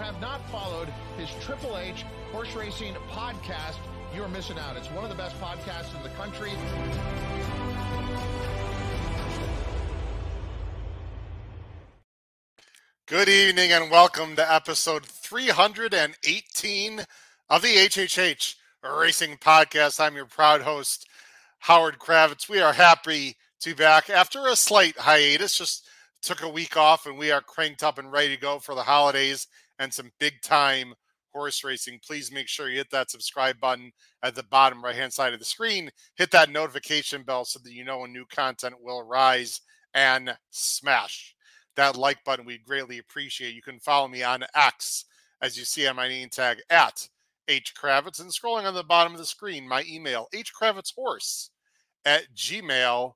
Have not followed his Triple H horse racing podcast, you're missing out. It's one of the best podcasts in the country. Good evening and welcome to episode 318 of the HHH Racing Podcast. I'm your proud host, Howard Kravets. We are happy to be back after a slight hiatus. Just took a week off and we are cranked up and ready to go for the holidays and some big time horse racing. Please make sure you hit that subscribe button at the bottom right hand side of the screen. Hit that notification bell so that you know when new content will rise and smash that like button. We'd greatly appreciate. You can follow me on X as you see on my name tag at H Kravets and scrolling on the bottom of the screen, my email, hkravetshorse at gmail.com.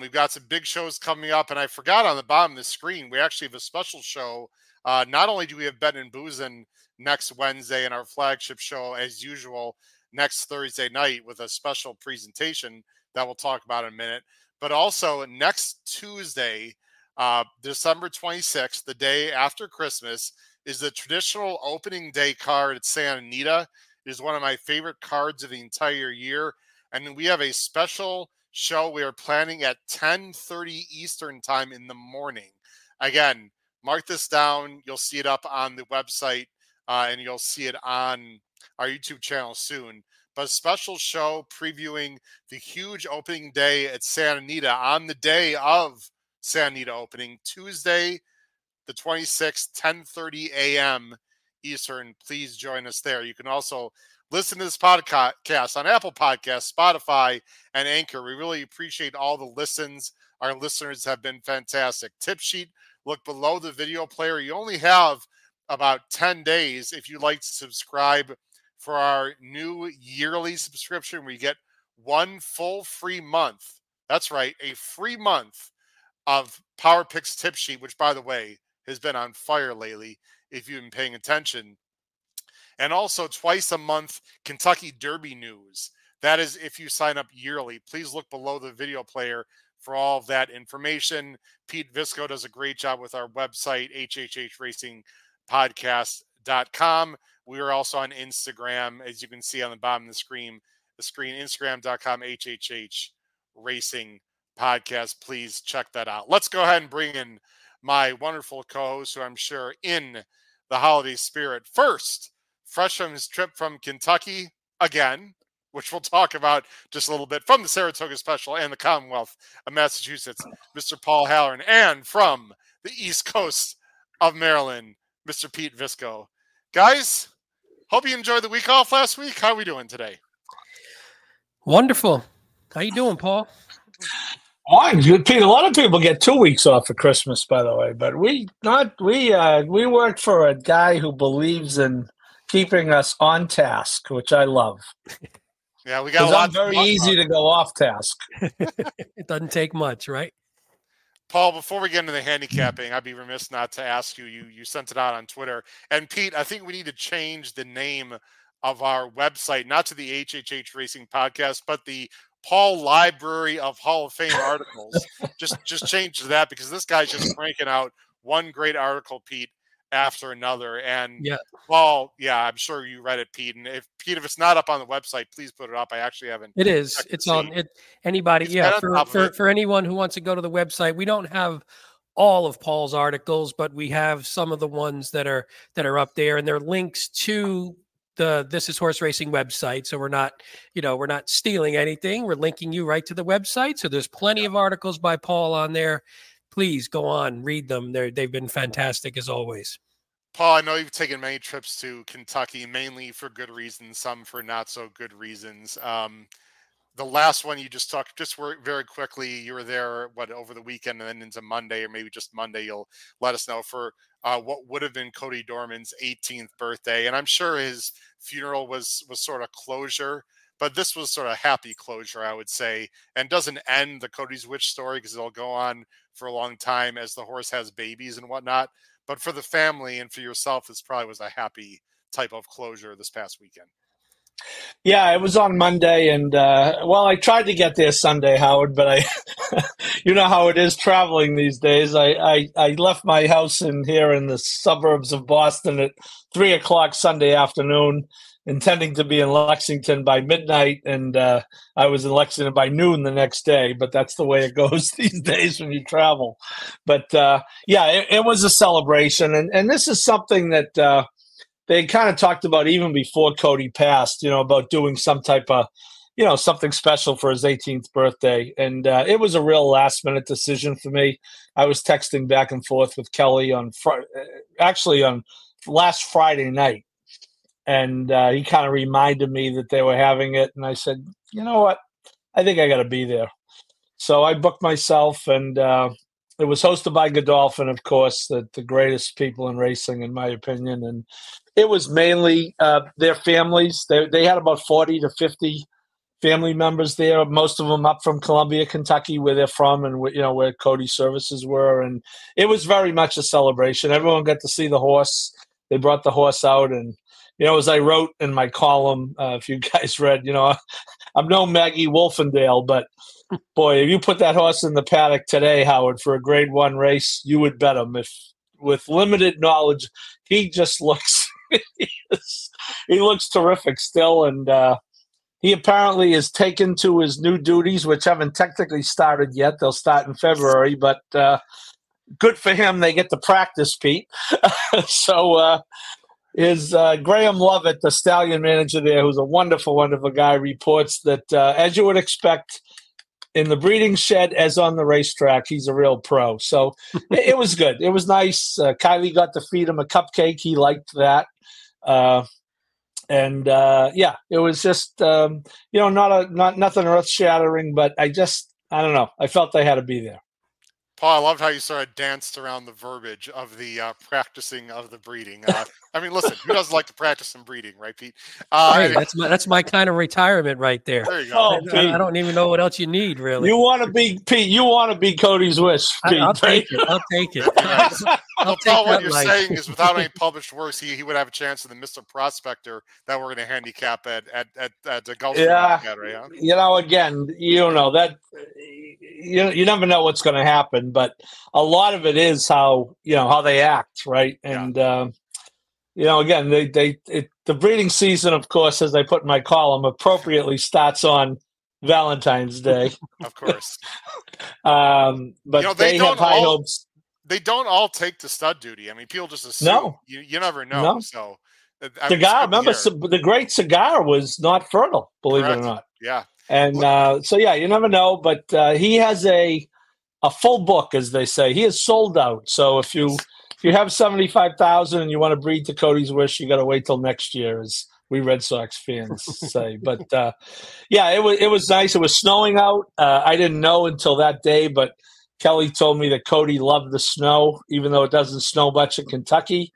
We've got some big shows coming up, and I forgot on the bottom of the screen, we actually have a special show. Uh, not only do we have Bet and Boozin next Wednesday in our flagship show, as usual, next Thursday night with a special presentation that we'll talk about in a minute, but also next Tuesday, uh, December 26th, the day after Christmas, is the traditional opening day card at Santa Anita. It is one of my favorite cards of the entire year. And we have a special show we are planning at 10:30 Eastern time in the morning. Again, mark this down. You'll see it up on the website uh, and you'll see it on our YouTube channel soon but a special show previewing the huge opening day at Santa Anita on the day of Santa Anita opening, Tuesday, the 26th, 10:30 a.m. Eastern. Please join us there. You can also listen to this podcast on Apple Podcasts, Spotify, and Anchor. We really appreciate all the listens. Our listeners have been fantastic. Tip sheet, look below the video player. You only have about 10 days if you'd like to subscribe for our new yearly subscription. We get one full free month. That's right, a free month of Power Picks tip sheet, which, by the way, has been on fire lately if you've been paying attention. And also twice a month, Kentucky Derby news. That is if you sign up yearly. Please look below the video player for all of that information. Pete Visco does a great job with our website, hhhracingpodcast.com. We are also on Instagram, as you can see on the bottom of the screen, the screen, Instagram.com, HHH Racing Podcast. Please check that out. Let's go ahead and bring in my wonderful co-host, who I'm sure in the holiday spirit. First, fresh from his trip from Kentucky again, which we'll talk about just a little bit from the Saratoga Special and the Commonwealth of Massachusetts, Mr. Paul Halloran, and from the East Coast of Maryland, Mr. Pete Visco. Guys, Hope you enjoyed the week off last week. How are we doing today? Wonderful. How you doing, Paul? Fine, good. Pete, a lot of people get two weeks off for Christmas, by the way, but we not we uh we work for a guy who believes in keeping us on task, which I love. Yeah, we got a lot. I'm very easy to go off task. it doesn't take much, right? Paul, before we get into the handicapping, I'd be remiss not to ask you. You you sent it out on Twitter, and Pete, I think we need to change the name of our website, not to the HHH Racing Podcast, but the Paul Library of Hall of Fame articles. just just change to that because this guy's just cranking out one great article, Pete, after another. And yeah, well, yeah, I'm sure you read it, Pete. And if Pete, if it's not up on the website, please put it up. I actually haven't. It is. It's on it. Anybody, it's yeah, for for, for anyone who wants to go to the website, we don't have all of Paul's articles, but we have some of the ones that are that are up there, and they're links to the this is horse racing website so we're not you know we're not stealing anything we're linking you right to the website so there's plenty of articles by paul on there please go on, read them. They're, they've been fantastic as always. Paul, I know you've taken many trips to Kentucky, mainly for good reasons, some for not so good reasons. Um, the last one you just talked, just very quickly, you were there, what, over the weekend and then into Monday, or maybe just Monday, you'll let us know for uh, what would have been Cody Dorman's 18th birthday. And I'm sure his funeral was was sort of closure but this was sort of happy closure, I would say, and doesn't end the Cody's Wish story because it'll go on for a long time as the horse has babies and whatnot. But for the family and for yourself, this probably was a happy type of closure this past weekend. Yeah, it was on Monday, and uh, well, I tried to get there Sunday, Howard, but I, you know how it is traveling these days. I, I, I left my house in here in the suburbs of Boston at three o'clock Sunday afternoon, intending to be in Lexington by midnight, and uh, I was in Lexington by noon the next day. But that's the way it goes these days when you travel. But uh, yeah, it, it, was a celebration, and and this is something that uh, they kind of talked about even before Cody passed, you know, about doing some type of, you know, something special for his 18th birthday. And uh, it was a real last minute decision for me. I was texting back and forth with Kelly on, fr- actually on last Friday night. And uh, he kind of reminded me that they were having it. And I said, you know what? I think I got to be there. So I booked myself and, uh, it was hosted by Godolphin, of course, the, the greatest people in racing, in my opinion. And it was mainly uh, their families. They, they had about 40 to 50 family members there, most of them up from Columbia, Kentucky, where they're from and, you know, where Cody's services were. And it was very much a celebration. Everyone got to see the horse. They brought the horse out. And, you know, as I wrote in my column, uh, if you guys read, you know, I'm no Maggie Wolfendale, but boy, if you put that horse in the paddock today, Howard, for a grade one race, you would bet him. If with limited knowledge, he just looks he, looks terrific still, and uh, he apparently is taken to his new duties, which haven't technically started yet. They'll start in February, but uh, good for him. They get to practice, Pete. so. Uh, is uh, Graham Lovett, the stallion manager there, who's a wonderful, wonderful guy, reports that, uh, as you would expect, in the breeding shed as on the racetrack. He's a real pro. So it, it, was good. It was nice. Uh, Kylie got to feed him a cupcake. He liked that. Uh, and uh, yeah, it was just um, you know not a not nothing earth shattering, but I just I don't know. I felt I had to be there. Paul, I loved how you sort of danced around the verbiage of the uh, practicing of the breeding. Uh, I mean, listen, who doesn't like to practice some breeding, right, Pete? Uh, hey, that's my that's my kind of retirement right there. There you go. Oh, I, I, don't even know what else you need, really. You want to be Pete? You want to be Cody's wish? Pete, I, will take it. I'll take it. I'll take Paul, what you're life. saying is, without any published works, he, he would have a chance in the Mister Prospector that we're going to handicap at at at, at the Gulf. Yeah, right, huh? you know, again, you know that you you never know what's going to happen, but a lot of it is how you know how they act, right? And yeah. um, you know, again, they they it, the breeding season, of course, as I put in my column, appropriately starts on Valentine's Day, of course. um, but you know, they, they have high all, hopes. They don't all take the stud duty. I mean, people just assume. No, you, you never know. No. So. I cigar. remember, the great cigar was not fertile. Believe Correct. it or not. Yeah. And uh, so, yeah, you never know. But uh, he has a a full book, as they say. He is sold out. So if you if you have seventy five thousand and you want to breed to Cody's wish, you got to wait till next year, as we Red Sox fans say. But uh, yeah, it was it was nice. It was snowing out. Uh, I didn't know until that day, but Kelly told me that Cody loved the snow, even though it doesn't snow much in Kentucky.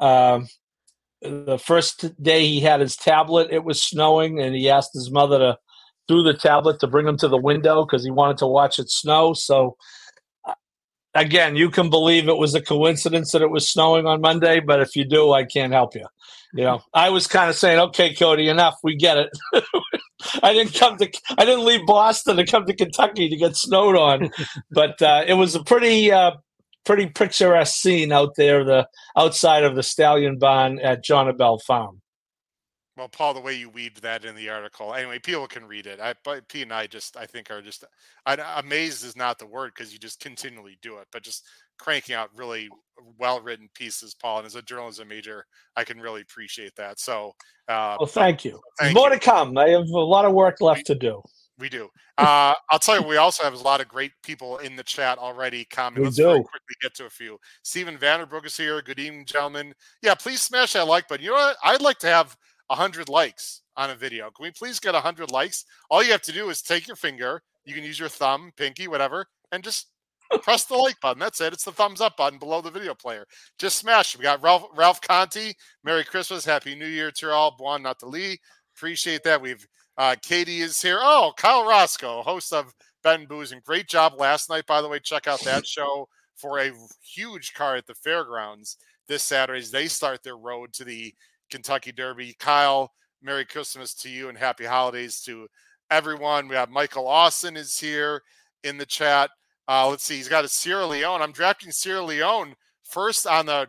Um, the first day he had his tablet, it was snowing, and he asked his mother to through the tablet to bring him to the window because he wanted to watch it snow. So, again, you can believe it was a coincidence that it was snowing on Monday, but if you do, I can't help you. You know, I was kind of saying, okay, Cody, enough. We get it. I didn't come to, I didn't leave Boston to come to Kentucky to get snowed on, but uh, it was a pretty, uh, pretty picturesque scene out there, the outside of the Stallion Barn at Jonabell Farm. Well, Paul, the way you weaved that in the article, anyway, people can read it. I, but P and I just, I think, are just I, amazed is not the word because you just continually do it, but just cranking out really well written pieces, Paul. And as a journalism major, I can really appreciate that. So, uh, well, thank you. Thank more you. to come. I have a lot of work left to do. We do. Uh, I'll tell you, we also have a lot of great people in the chat already commenting. Let's do. quickly get to a few. Stephen Vanderbrook is here. Good evening, gentlemen. Yeah, please smash that like button. You know what? I'd like to have 100 likes on a video. Can we please get 100 likes? All you have to do is take your finger, you can use your thumb, pinky, whatever, and just press the like button. That's it. It's the thumbs up button below the video player. Just smash it. We got Ralph, Ralph Conti. Merry Christmas. Happy New Year to all. Buon Natali. Appreciate that. We've uh, Katie is here. Oh, Kyle Roscoe, host of Bet Booze, and great job last night. By the way, check out that show for a huge car at the fairgrounds this Saturday as they start their road to the Kentucky Derby. Kyle, Merry Christmas to you and happy holidays to everyone. We have Michael Austin is here in the chat. Uh, let's see, he's got a Sierra Leone. I'm drafting Sierra Leone first on the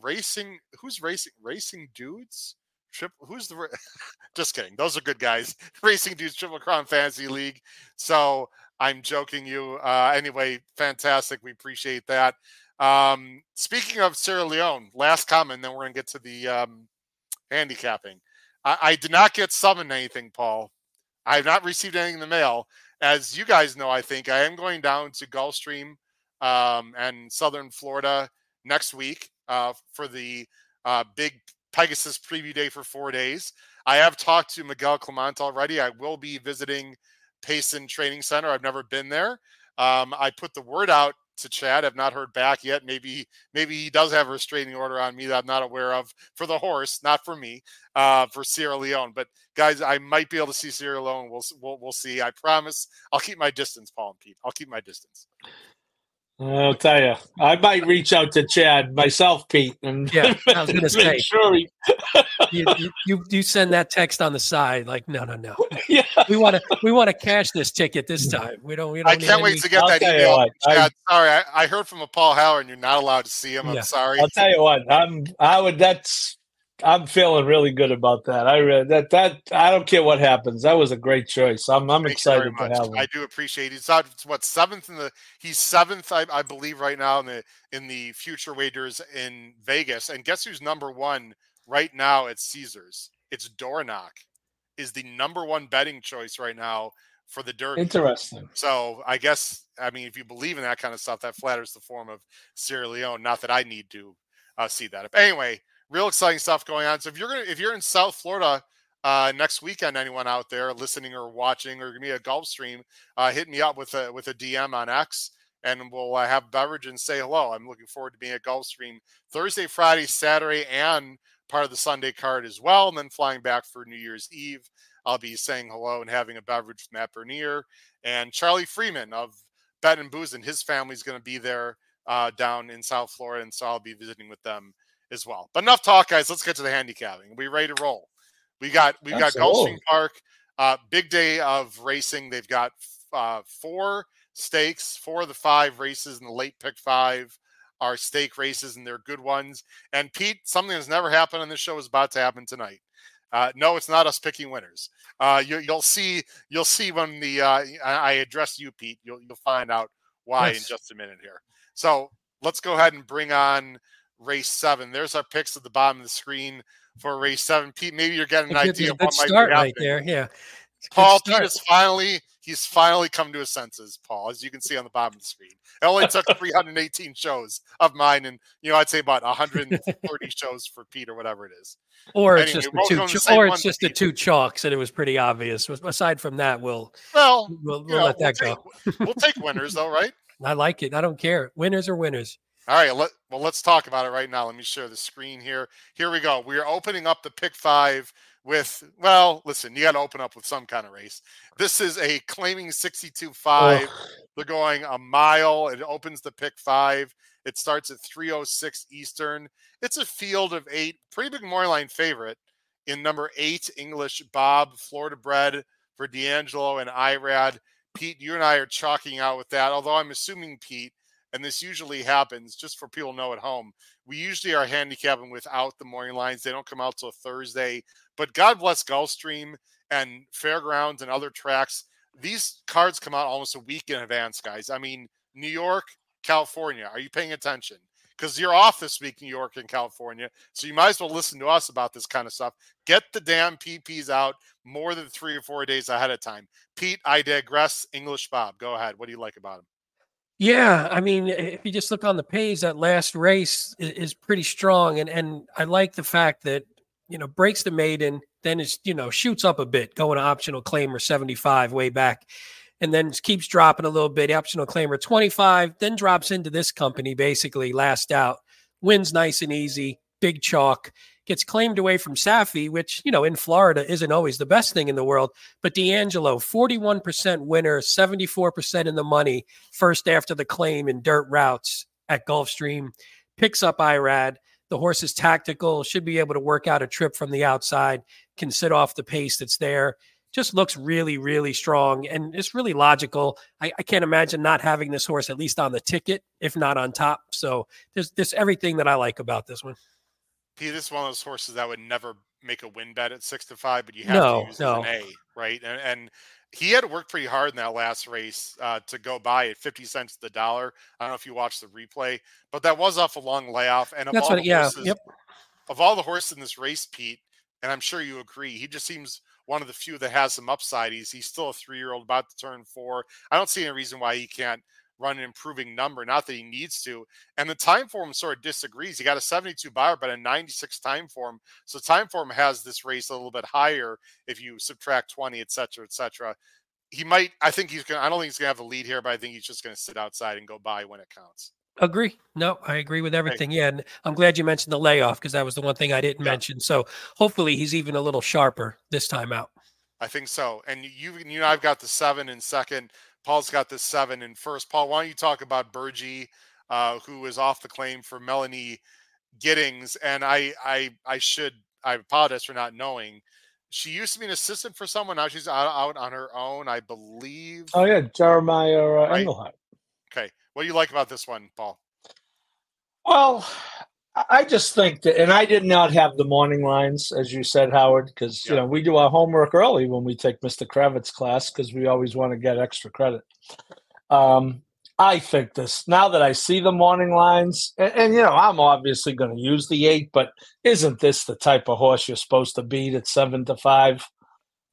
racing. Who's racing? Racing dudes. Trip. Who's the? just kidding. Those are good guys. Racing dudes, Triple Crown Fantasy League. So I'm joking you. Uh, anyway, fantastic. We appreciate that. Um, speaking of Sierra Leone, last comment, then we're gonna get to the um, handicapping. I, I did not get summoned anything, Paul. I have not received anything in the mail. As you guys know, I think I am going down to Gulfstream um, and Southern Florida next week uh, for the uh, big Pegasus preview day for four days. I have talked to Miguel Clement already. I will be visiting Payson Training Center. I've never been there. Um, I put the word out to Chad. I've not heard back yet. Maybe maybe he does have a restraining order on me that I'm not aware of for the horse, not for me, uh, for Sierra Leone. But guys, I might be able to see Sierra Leone. We'll we'll, we'll see. I promise. I'll keep my distance, Paul and Pete. I'll keep my distance. I'll tell you, I might reach out to Chad myself, Pete, and yeah, I was going to say, sure he... you, you, you send that text on the side, like, no, no, no, yeah. we want to we want to cash this ticket this mm. time. We don't. We don't I can't wait any... to get I'll that email. What, Chad, I, sorry, I, I, heard from a Paul Howard, and you're not allowed to see him. I'm sorry. I'll tell you what, I'm I would that's I'm feeling really good about that. I read that that I don't care what happens. That was a great choice. I'm I'm Thank excited to have him. I do appreciate. He's not what seventh in the he's seventh, I, I, believe, right now in the in the future wagers in Vegas. And guess who's number one right now at Caesars? It's Dornoch is the number one betting choice right now for the Derby. Interesting. So I guess I mean if you believe in that kind of stuff, that flatters the form of Sierra Leone. Not that I need to uh, see that. But anyway real exciting stuff going on. So if you're gonna if you're in South Florida uh, next weekend, anyone out there listening or watching or give me a Gulfstream, uh, hit me up with a with a DM on X, and we'll uh, have beverage and say hello. I'm looking forward to being at Gulfstream Thursday, Friday, Saturday, and part of the Sunday card as well, and then flying back for New Year's Eve. I'll be saying hello and having a beverage with Matt Bernier and Charlie Freeman of Bet and Booze, and his family's going to be there uh, down in South Florida, and so I'll be visiting with them as well. But enough talk, guys. Let's get to the handicapping. We ready to roll? We got we got Gulfstream Park. Uh, big day of racing. They've got uh, four stakes. Four of the five races in the late pick five are stake races, and they're good ones. And Pete, something that's never happened on this show is about to happen tonight. Uh, no, it's not us picking winners. Uh, you, will see. You'll see when the uh, I address you, Pete. You'll you'll find out why yes. in just a minute here. So let's go ahead and bring on race seven. There's our picks at the bottom of the screen for race seven. Pete, maybe you're getting an idea of what might be happening. right there. Yeah. Paul Pete is finally he's finally come to his senses, Paul, as you can see on the bottom of the screen. It only took 318 shows of mine, and you know, I'd say about 140 shows for Pete or whatever it is. Or it's just the two, ch- or it's just the two chalks, and it was pretty obvious. Aside from that, we'll well we'll, we'll know, let that we'll go. Take, we'll take winners, though, right? I like it. I don't care. Winners are winners. All right, let, well, let's talk about it right now. Let me share the screen here. Here we go. We are opening up the pick five with, well, listen, you got to open up with some kind of race. This is a claiming 62 5. They're going a mile. It opens the pick five. It starts at 306 Eastern. It's a field of eight, pretty big morning line favorite in number eight, English Bob, Florida bred for D'Angelo and Irad. Pete, you and I are chalking out with that, although I'm assuming, Pete, and this usually happens just for people know at home. We usually are handicapping without the morning lines. They don't come out till Thursday. But God bless Gulfstream and Fairgrounds and other tracks. These cards come out almost a week in advance, guys. I mean, New York, California. Are you paying attention? Because you're off this week, New York and California. So you might as well listen to us about this kind of stuff. Get the damn PPs out more than three or four days ahead of time. Pete, I digress. English Bob, go ahead. What do you like about him? Yeah, I mean, if you just look on the page, that last race is, is, pretty strong, and and I like the fact that you know breaks the maiden, then it's you know shoots up a bit, going to optional claimer seventy five way back, and then keeps dropping a little bit, optional claimer twenty five, then drops into this company basically last out, wins nice and easy, big chalk, gets claimed away from Saffie, which, you know, in Florida isn't always the best thing in the world. But D'Angelo, 41% winner, 74% in the money, first after the claim in dirt routes at Gulfstream, picks up Irad. The horse is tactical, should be able to work out a trip from the outside, can sit off the pace that's there. Just looks really, really strong and it's really logical. I, I can't imagine not having this horse at least on the ticket, if not on top. So there's there's everything that I like about this one. P, this is one of those horses that would never make a win bet at six to five, but you have no, to use no. an A, right? And, and he had to work pretty hard in that last race uh, to go by at 50 cents the dollar. I don't know if you watched the replay, but that was off a long layoff. And of That's all what, the yeah, horses, yep. of all the horses in this race, Pete, and I'm sure you agree, he just seems one of the few that has some upside. He's he's still a three year old about to turn four. I don't see any reason why he can't run an improving number. Not that he needs to. And the time form sort of disagrees. He got a 72 Beyer, but a 96 time form. So time form has this race a little bit higher if you subtract 20, et cetera, et cetera. He might, I think he's going to, I don't think he's going to have a lead here, but I think he's just going to sit outside and go by when it counts. Agree. No, I agree with everything. Yeah. And I'm glad you mentioned the layoff because that was the one thing I didn't yeah. mention. So hopefully he's even a little sharper this time out. I think so. And you, you know, I've got the seven in second. Paul's got the seven in first. Paul, why don't you talk about Burgee, uh, who is off the claim for Melanie Giddings? And I, I, I should, I apologize for not knowing. She used to be an assistant for someone. Now she's out, out on her own, I believe. Oh yeah, Jeremiah uh, right? Englehart. Okay, what do you like about this one, Paul? Well, I just think that, and I did not have the morning lines, as you said, Howard, because you know we do our homework early when we take Mr. Kravets class because we always want to get extra credit. Um, I think this now that I see the morning lines, and, and you know I'm obviously going to use the eight, but isn't this the type of horse you're supposed to beat at seven to five?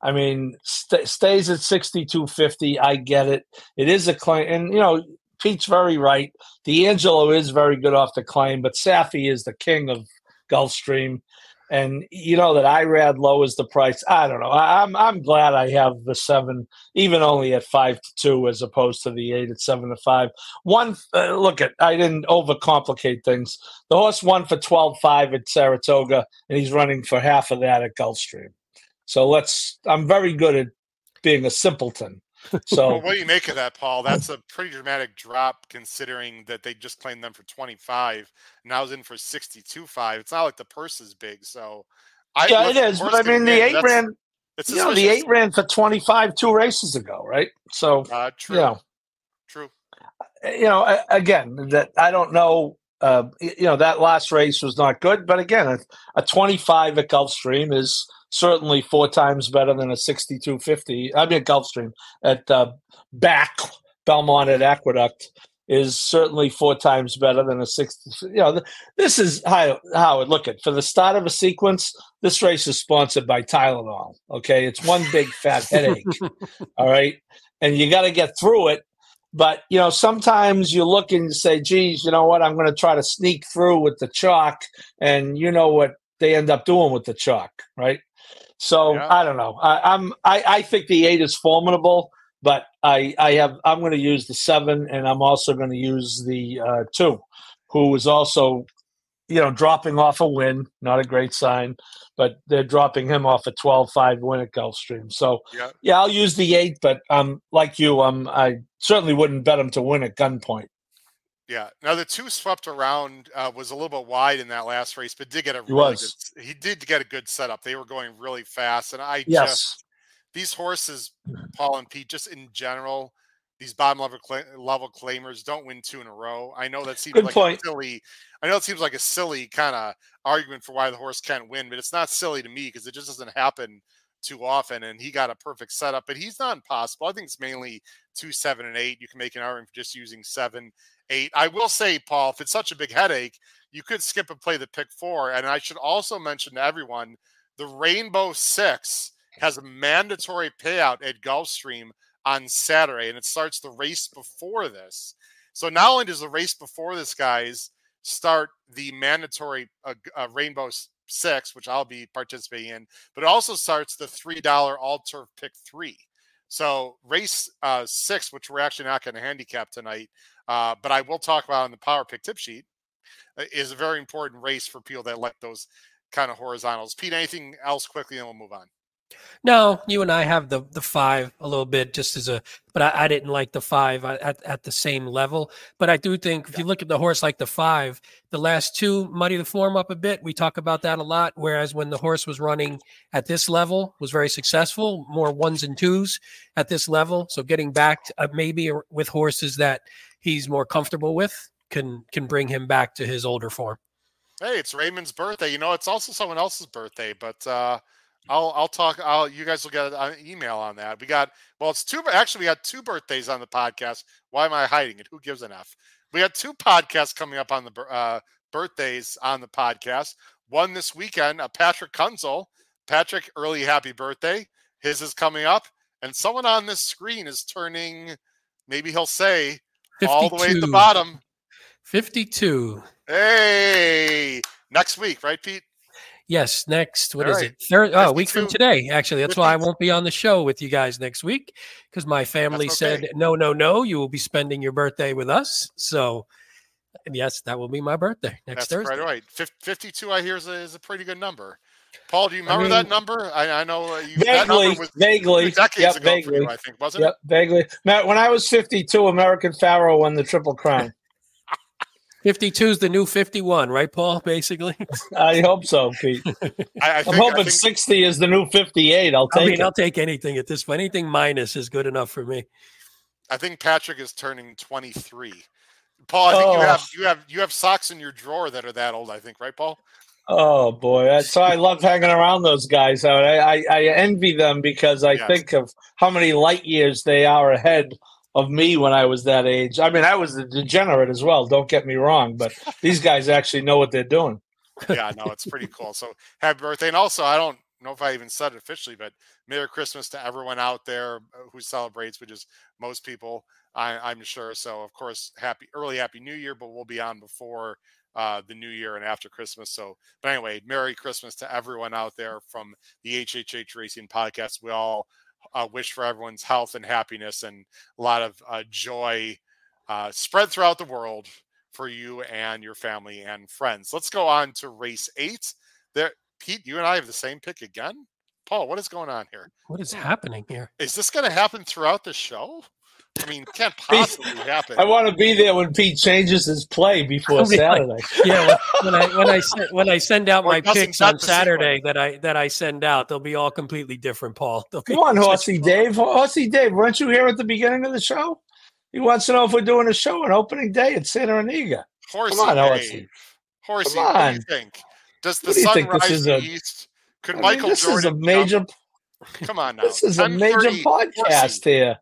I mean, st- stays at sixty two fifty. I get it. It is a claim, and you know Pete's very right. D'Angelo is very good off the claim, but Saffie is the king of Gulfstream. And you know that Irad low is the price. I don't know. I, am I'm glad I have the seven, even only at five to two, as opposed to the eight at seven to five. One uh, look at I didn't overcomplicate things. The horse won for twelve five at Saratoga, and he's running for half of that at Gulfstream. So let's. I'm very good at being a simpleton. So well, what do you make of that, Paul? That's a pretty dramatic drop considering that they just claimed them for 25. Now it's in for 62.5. It's not like the purse is big, so I yeah, it is. But I mean, the eight ran. It's you know, the eight ran for 25 two races ago, right? So uh, true. You know, true. Uh, you know, again, that I don't know. Uh, you know, that last race was not good, but again, a, a 25 at Gulfstream is certainly four times better than a 6250. I mean, Gulfstream at uh, back Belmont at Aqueduct is certainly four times better than a 60. You know, this is how Howard look at for the start of a sequence. This race is sponsored by Tylenol. Okay, it's one big fat headache. all right, and you got to get through it. But you know, sometimes you look and you say, "Geez, you know what? I'm going to try to sneak through with the chalk," and you know what they end up doing with the chalk, right? So yeah. I don't know. I, am I, I think the eight is formidable, but I I have I'm going to use the seven, and I'm also going to use the uh, two, who is also you know dropping off a win, not a great sign, but they're dropping him off a 12-5 win at Gulfstream. So yeah, yeah I'll use the eight, but um like you, um I certainly wouldn't bet him to win at gunpoint. Yeah. Now the two swept around uh, was a little bit wide in that last race, but did get a he really was. good. He did get a good setup. They were going really fast, and I yes. just these horses, Paul and Pete, just in general, these bottom level level claimers don't win two in a row. I know that seems good like point. a silly. I know it seems like a silly kind of argument for why the horse can't win, but it's not silly to me because it just doesn't happen too often. And he got a perfect setup, but he's not impossible. I think it's mainly two, seven, and eight. You can make an argument for just using seven eight. I will say, Paul, if it's such a big headache, you could skip and play the pick four. And I should also mention to everyone the Rainbow Six has a mandatory payout at Gulfstream on Saturday, and it starts the race before this. So not only does the race before this, guys, start the mandatory uh, uh, Rainbow Six, which I'll be participating in, but it also starts the $3 all turf pick three. So race uh, six, which we're actually not going to handicap tonight, uh, but I will talk about on the power pick tip sheet, uh, is a very important race for people that like those kind of horizontals. Pete, anything else quickly, and we'll move on. No, you and I have the the five a little bit just as a, but I, I didn't like the five at, at the same level. But I do think if you look at the horse like the five, the last two muddy the form up a bit. We talk about that a lot. Whereas when the horse was running at this level was very successful, more ones and twos at this level. So getting back to, uh, maybe with horses that he's more comfortable with can can bring him back to his older form. Hey, it's Raymond's birthday. You know, it's also someone else's birthday, but uh I'll I'll talk. I'll you guys will get an email on that. We got well, it's two. Actually, we got two birthdays on the podcast. Why am I hiding it? Who gives an f? We got two podcasts coming up on the uh, birthdays on the podcast. One this weekend, uh, Patrick Kunzel. Patrick, early happy birthday. His is coming up, and someone on this screen is turning. Maybe he'll say 52. all the way at the bottom. Fifty-two. Hey, next week, right, Pete? Yes, next what All is right. it? Third oh, week from today. Actually, that's 52. why I won't be on the show with you guys next week because my family okay. said no, no, no. You will be spending your birthday with us. So, yes, that will be my birthday next that's Thursday. Right, right. Fifty-two, I hear, is a, is a pretty good number. Paul, do you remember I mean, that number? I, I know uh, you, vaguely, vaguely, decades yep, ago vaguely. You, I think, wasn't yep, it? Vaguely. Matt, when I was fifty-two, American Pharoah won the Triple Crown. 52 is the new 51, right, Paul? Basically. I hope so, Pete. I, am hoping think, 60 is the new 58. I'll take I mean, it. I'll take anything at this point. Anything minus is good enough for me. I think Patrick is turning 23. Paul, I think oh. you have you have you have socks in your drawer that are that old. I think, right, Paul? Oh boy, that's why I love hanging around those guys. I I, I envy them because I yes. think of how many light years they are ahead of me when I was that age. I mean, I was a degenerate as well. Don't get me wrong, but these guys actually know what they're doing. yeah, no, it's pretty cool. So happy birthday, and also I don't know if I even said it officially, but Merry Christmas to everyone out there uh, who celebrates, which is most people, I, am sure. So of course, happy early Happy New Year, but we'll be on before uh, the New Year and after Christmas. So, but anyway, Merry Christmas to everyone out there from the HHH Racing Podcast. We all uh, wish for everyone's health and happiness and a lot of uh, joy uh, spread throughout the world for you and your family and friends. Let's go on to race eight. There, Pete, you and I have the same pick again. Paul, what is going on here? What is happening here? Is this going to happen throughout the show? I mean, can't possibly happen. I want to be there when Pete changes his play before Saturday. yeah, when, I when I when I send out my picks on Saturday that I that I send out, they'll be all completely different. Paul, come on, Horsey Dave, Horsey Dave, weren't you here at the beginning of the show? He wants to know if we're doing a show on opening day at Santa Anita. Horsey, come on, Horsey. Horsey, come on. what do you think? Does the sun rise in the east? Could I Michael mean, this Jordan? Is a major. Come on now. This is a major podcast here.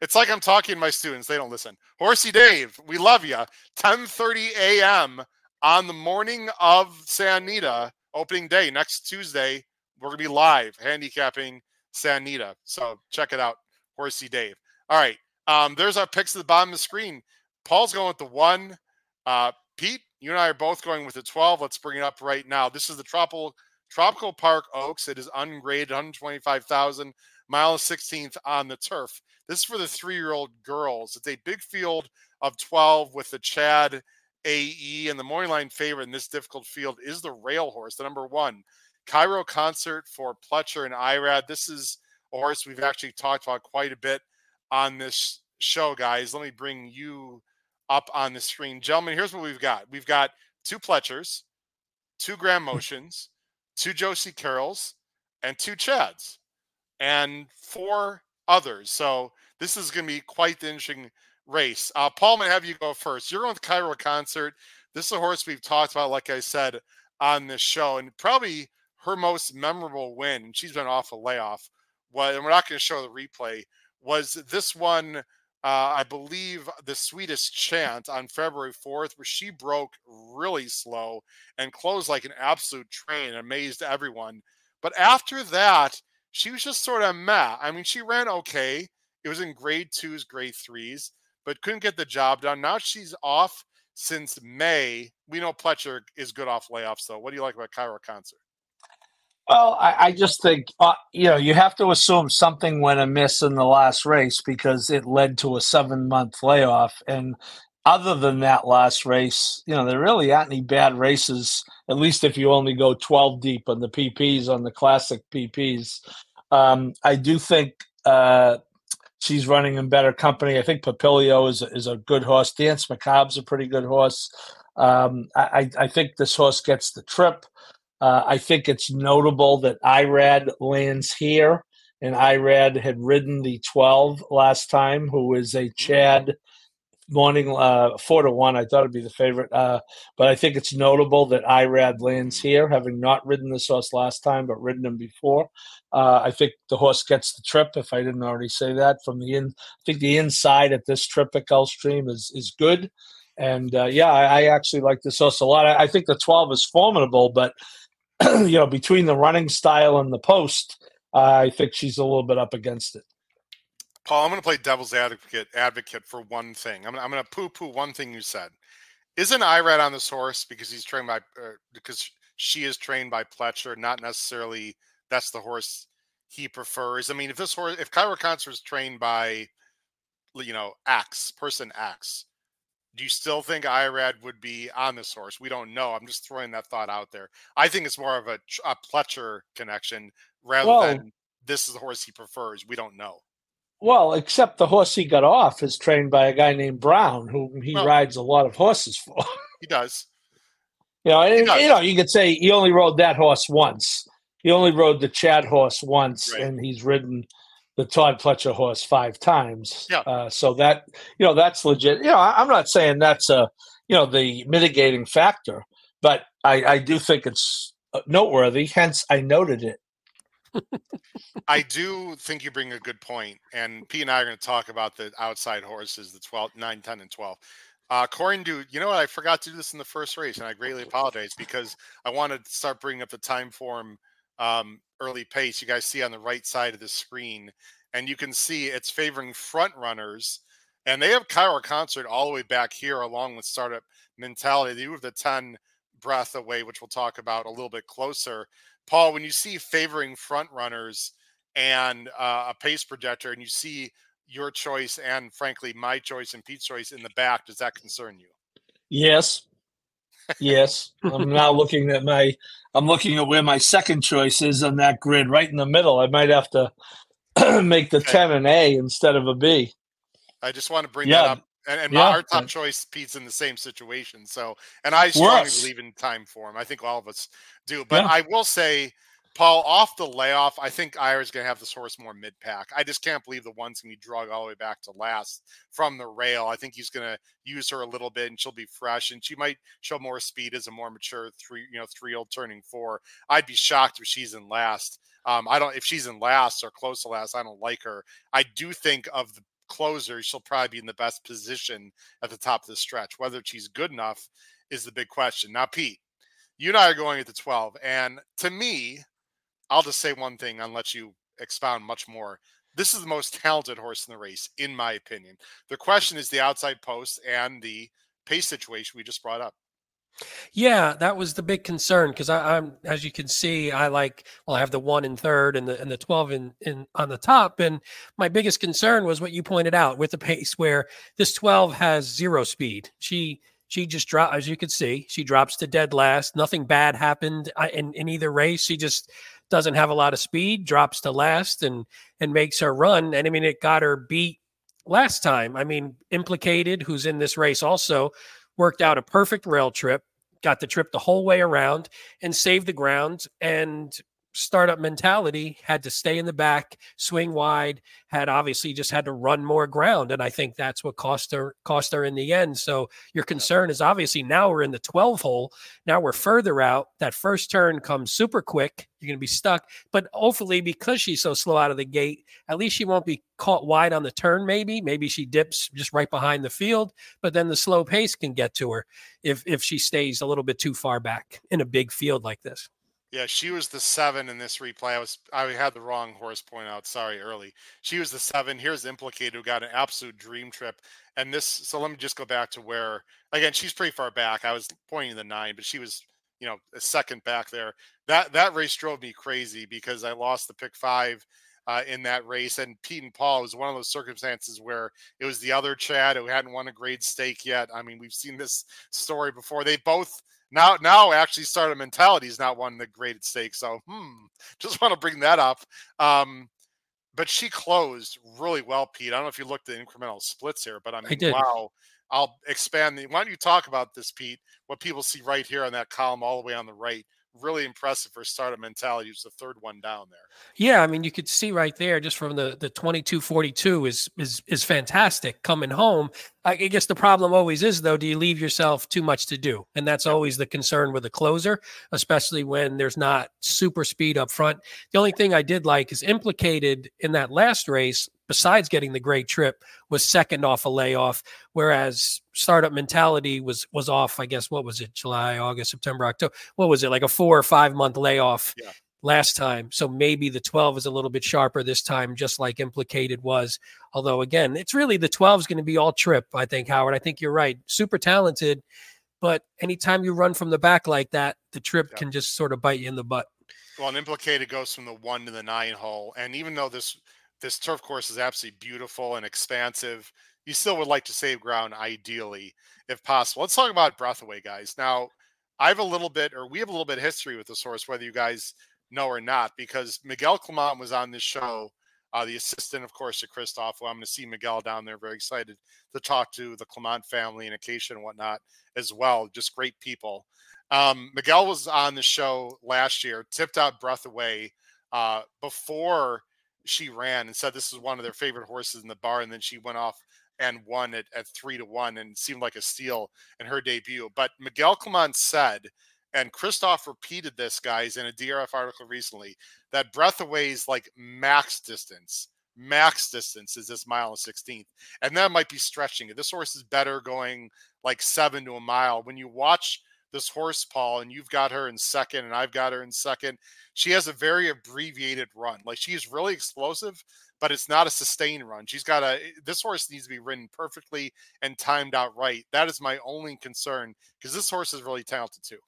It's like I'm talking to my students. They don't listen. Horsey Dave, we love you. 10:30 a.m. on the morning of Santa Anita opening day next Tuesday. We're gonna be live handicapping Santa Anita. So check it out, Horsey Dave. All right. Um, there's our picks at the bottom of the screen. Paul's going with the one. Uh, Pete, you and I are both going with the 12. Let's bring it up right now. This is the Tropical Tropical Park Oaks. It is ungraded, 125,000 miles 16th on the turf. This is for the three year old girls. It's a big field of 12 with the Chad AE, and the morning line favorite in this difficult field is the rail horse, the number one. Cairo concert for Pletcher and Irad. This is a horse we've actually talked about quite a bit on this show, guys. Let me bring you up on the screen. Gentlemen, here's what we've got. We've got two Pletchers, two Graham Motions, two Josie Carrolls, and two Chads, and four others. So this is going to be quite the interesting race. Uh, Paul, I'm going to have you go first. You're going with Cairo Concert. This is a horse we've talked about, like I said, on this show, and probably her most memorable win, she's been off a layoff. Well, and we're not going to show the replay. Was this one? Uh, I believe the sweetest chant on February 4th, where she broke really slow and closed like an absolute train, amazed everyone. But after that, she was just sort of meh. I mean, she ran okay. It was in grade twos, grade threes, but couldn't get the job done. Now she's off since May. We know Pletcher is good off layoffs, though. What do you like about Cairo Concert? Well, I, I just think uh, you know you have to assume something went amiss in the last race because it led to a seven-month layoff, and other than that last race, you know there really aren't any bad races. At least if you only go twelve deep on the PPs on the classic PPs Um, I do think uh, she's running in better company. I think Papilio is is a good horse. Dance Macabre's a pretty good horse. Um, I, I think this horse gets the trip. Uh, I think it's notable that Irad lands here, and Irad had ridden the 12 last time, who is a Chad morning uh, four to one. I thought it'd be the favorite, uh, but I think it's notable that Irad lands here, having not ridden this horse last time, but ridden him before. Uh, I think the horse gets the trip. If I didn't already say that from the in, I think the inside at this trip at Gulfstream is is good, and uh, yeah, I, I, actually like this horse a lot. I, I think the twelve is formidable, but you know, between the running style and the post. I think she's a little bit up against it. Paul, I'm going to play devil's advocate advocate for one thing. I'm, I'm going to poo poo one thing you said. Isn't Irad on this horse because he's trained by uh, because she is trained by Pletcher, not necessarily that's the horse he prefers. I mean, if this horse, if Cairo Concert is trained by, you know, X person X, do you still think Irad would be on this horse? We don't know. I'm just throwing that thought out there. I think it's more of a, a Pletcher connection rather than this is the horse he prefers. We don't know. Well, except the horse he got off is trained by a guy named Brown, whom he well, rides a lot of horses for. He does. You know, and, you know, you could say he only rode that horse once. He only rode the Chad horse once, right. and he's ridden the Todd Pletcher horse five times. Yeah. Uh, so that you know that's legit. You know, I, am not saying that's a you know the mitigating factor, but I, I do think it's uh, noteworthy. Hence, I noted it. I do think you bring a good point, and Pete and I are going to talk about the outside horses, the 12, 9, 10, and 12. Uh, Corin, dude, you know what? I forgot to do this in the first race, and I greatly apologize because I wanted to start bringing up the time form um, early pace. You guys see on the right side of the screen, and you can see it's favoring front runners, and they have Cairo Concert all the way back here, along with Startup Mentality. They move the 10 breath away, which we'll talk about a little bit closer. Paul, when you see favoring front runners and uh, a pace projector, and you see your choice and frankly my choice and Pete's choice in the back, does that concern you? Yes. Yes. I'm now looking at my I'm looking at where my second choice is on that grid, right in the middle. I might have to make the okay. 10 an A instead of a B. I just want to bring yeah. that up. And, and yeah. our top choice, Pete's in the same situation. So, and I strongly Worse. believe in time for him. I think all of us do. But yeah. I will say, Paul, off the layoff, I think Irad's going to have this horse more mid pack. I just can't believe the one's going to be drug all the way back to last from the rail. I think he's going to use her a little bit and she'll be fresh and she might show more speed as a more mature three, you know, three old turning four. I'd be shocked if she's in last. Um, I don't, if she's in last or close to last, I don't like her. I do think of the closer, she'll probably be in the best position at the top of the stretch. Whether she's good enough is the big question. Now, Pete, you and I are going at the 12. And to me, I'll just say one thing and let you expound much more. This is the most talented horse in the race, in my opinion. The question is the outside post and the pace situation we just brought up. Yeah, that was the big concern because I'm, as you can see, I like, well, I have the one in third and the and the twelve in in on the top, and my biggest concern was what you pointed out with the pace, where this twelve has zero speed. She she just dropped, as you can see, she drops to dead last. Nothing bad happened uh, in in either race. She just doesn't have a lot of speed, drops to last, and and makes her run. And I mean, it got her beat last time. I mean, implicated, who's in this race also worked out a perfect rail trip, got the trip the whole way around, and saved the ground. And startup mentality had to stay in the back, swing wide, had obviously just had to run more ground. And I think that's what cost her cost her in the end. So your concern is obviously now we're in the 12 hole. Now we're further out. That first turn comes super quick. You're gonna be stuck. But hopefully, because she's so slow out of the gate, at least she won't be caught wide on the turn, maybe. Maybe she dips just right behind the field, but then the slow pace can get to her if if she stays a little bit too far back in a big field like this. Yeah, she was the seven in this replay. I was I had the wrong horse point out. Sorry, early. She was the seven. Here's implicated who got an absolute dream trip. And this so let me just go back to where again she's pretty far back. I was pointing the nine, but she was, you know, a second back there. That that race drove me crazy because I lost the pick five uh, in that race. And Pete and Paul was one of those circumstances where it was the other Chad who hadn't won a grade stake yet. I mean, we've seen this story before. They both now now actually startup mentality is not one the great at stake. So hmm, just want to bring that up. Um, but she closed really well, Pete. I don't know if you looked at the incremental splits here, but I mean, I wow. I'll expand the. Why don't you talk about this, Pete? What people see right here on that column, all the way on the right really impressive for startup mentality. It's the third one down there. Yeah, I mean, you could see right there, just from the the twenty two forty two is is is fantastic coming home. I guess the problem always is though, do you leave yourself too much to do? And that's always the concern with a closer, especially when there's not super speed up front. The only thing I did like is implicated in that last race besides getting the great trip, was second off a layoff, whereas startup mentality was was off. I guess what was it? July, August, September, October. What was it? Like a four or five month layoff. Yeah. Last time. So maybe the 12 is a little bit sharper this time, just like implicated was. Although, again, it's really the 12 is going to be all trip, I think, Howard. I think you're right. Super talented. But anytime you run from the back like that, the trip yeah. can just sort of bite you in the butt. Well, an implicated goes from the one to the nine hole. And even though this this turf course is absolutely beautiful and expansive. You still would like to save ground, ideally, if possible. Let's talk about Breathaway, guys. Now, I have a little bit, or we have a little bit of history with this horse, whether you guys know or not, because Miguel Clement was on this show, uh, the assistant, of course, to Christophe. Well, I'm going to see Miguel down there. Very excited to talk to the Clement family and Acacia and whatnot as well. Just great people. Um, Miguel was on the show last year, tipped out Breathaway uh, before she ran and said this is one of their favorite horses in the bar, and then she went off and won at, at three to one and seemed like a steal in her debut. But Miguel Clement said, and Christophe repeated this, guys, in a DRF article recently, that Breathaway's like max distance, max distance is this mile and 16th. And that might be stretching it. This horse is better going like seven to a mile. When you watch this horse, Paul, and you've got her in second, and I've got her in second. She has a very abbreviated run. Like she's really explosive, but it's not a sustained run. She's got a this horse needs to be ridden perfectly and timed out right. That is my only concern because this horse is really talented too.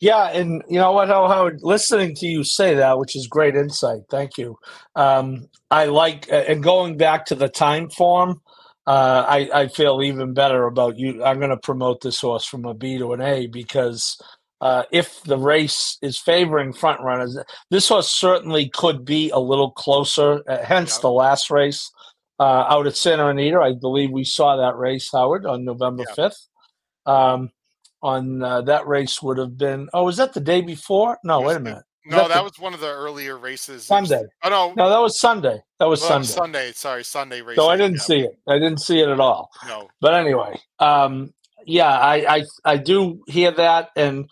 Yeah, and you know what, Howard? Listening to you say that, which is great insight. Thank you. Um, I like, and going back to the time form, uh, I, I feel even better about you. I'm going to promote this horse from a B to an A because uh, if the race is favoring front runners, this horse certainly could be a little closer. Uh, hence the last race uh, out at Santa Anita. I believe we saw that race, Howard, on November. 5th. Um, on uh, that race would have been, oh, was that the day before? No, wait a minute. No, that, that was one of the earlier races. Sunday. Oh no, no, that was Sunday. That was well, Sunday. Sunday. Sorry, Sunday race. So I didn't yeah. see it. I didn't see it at all. No. But anyway, um, yeah, I, I I do hear that, and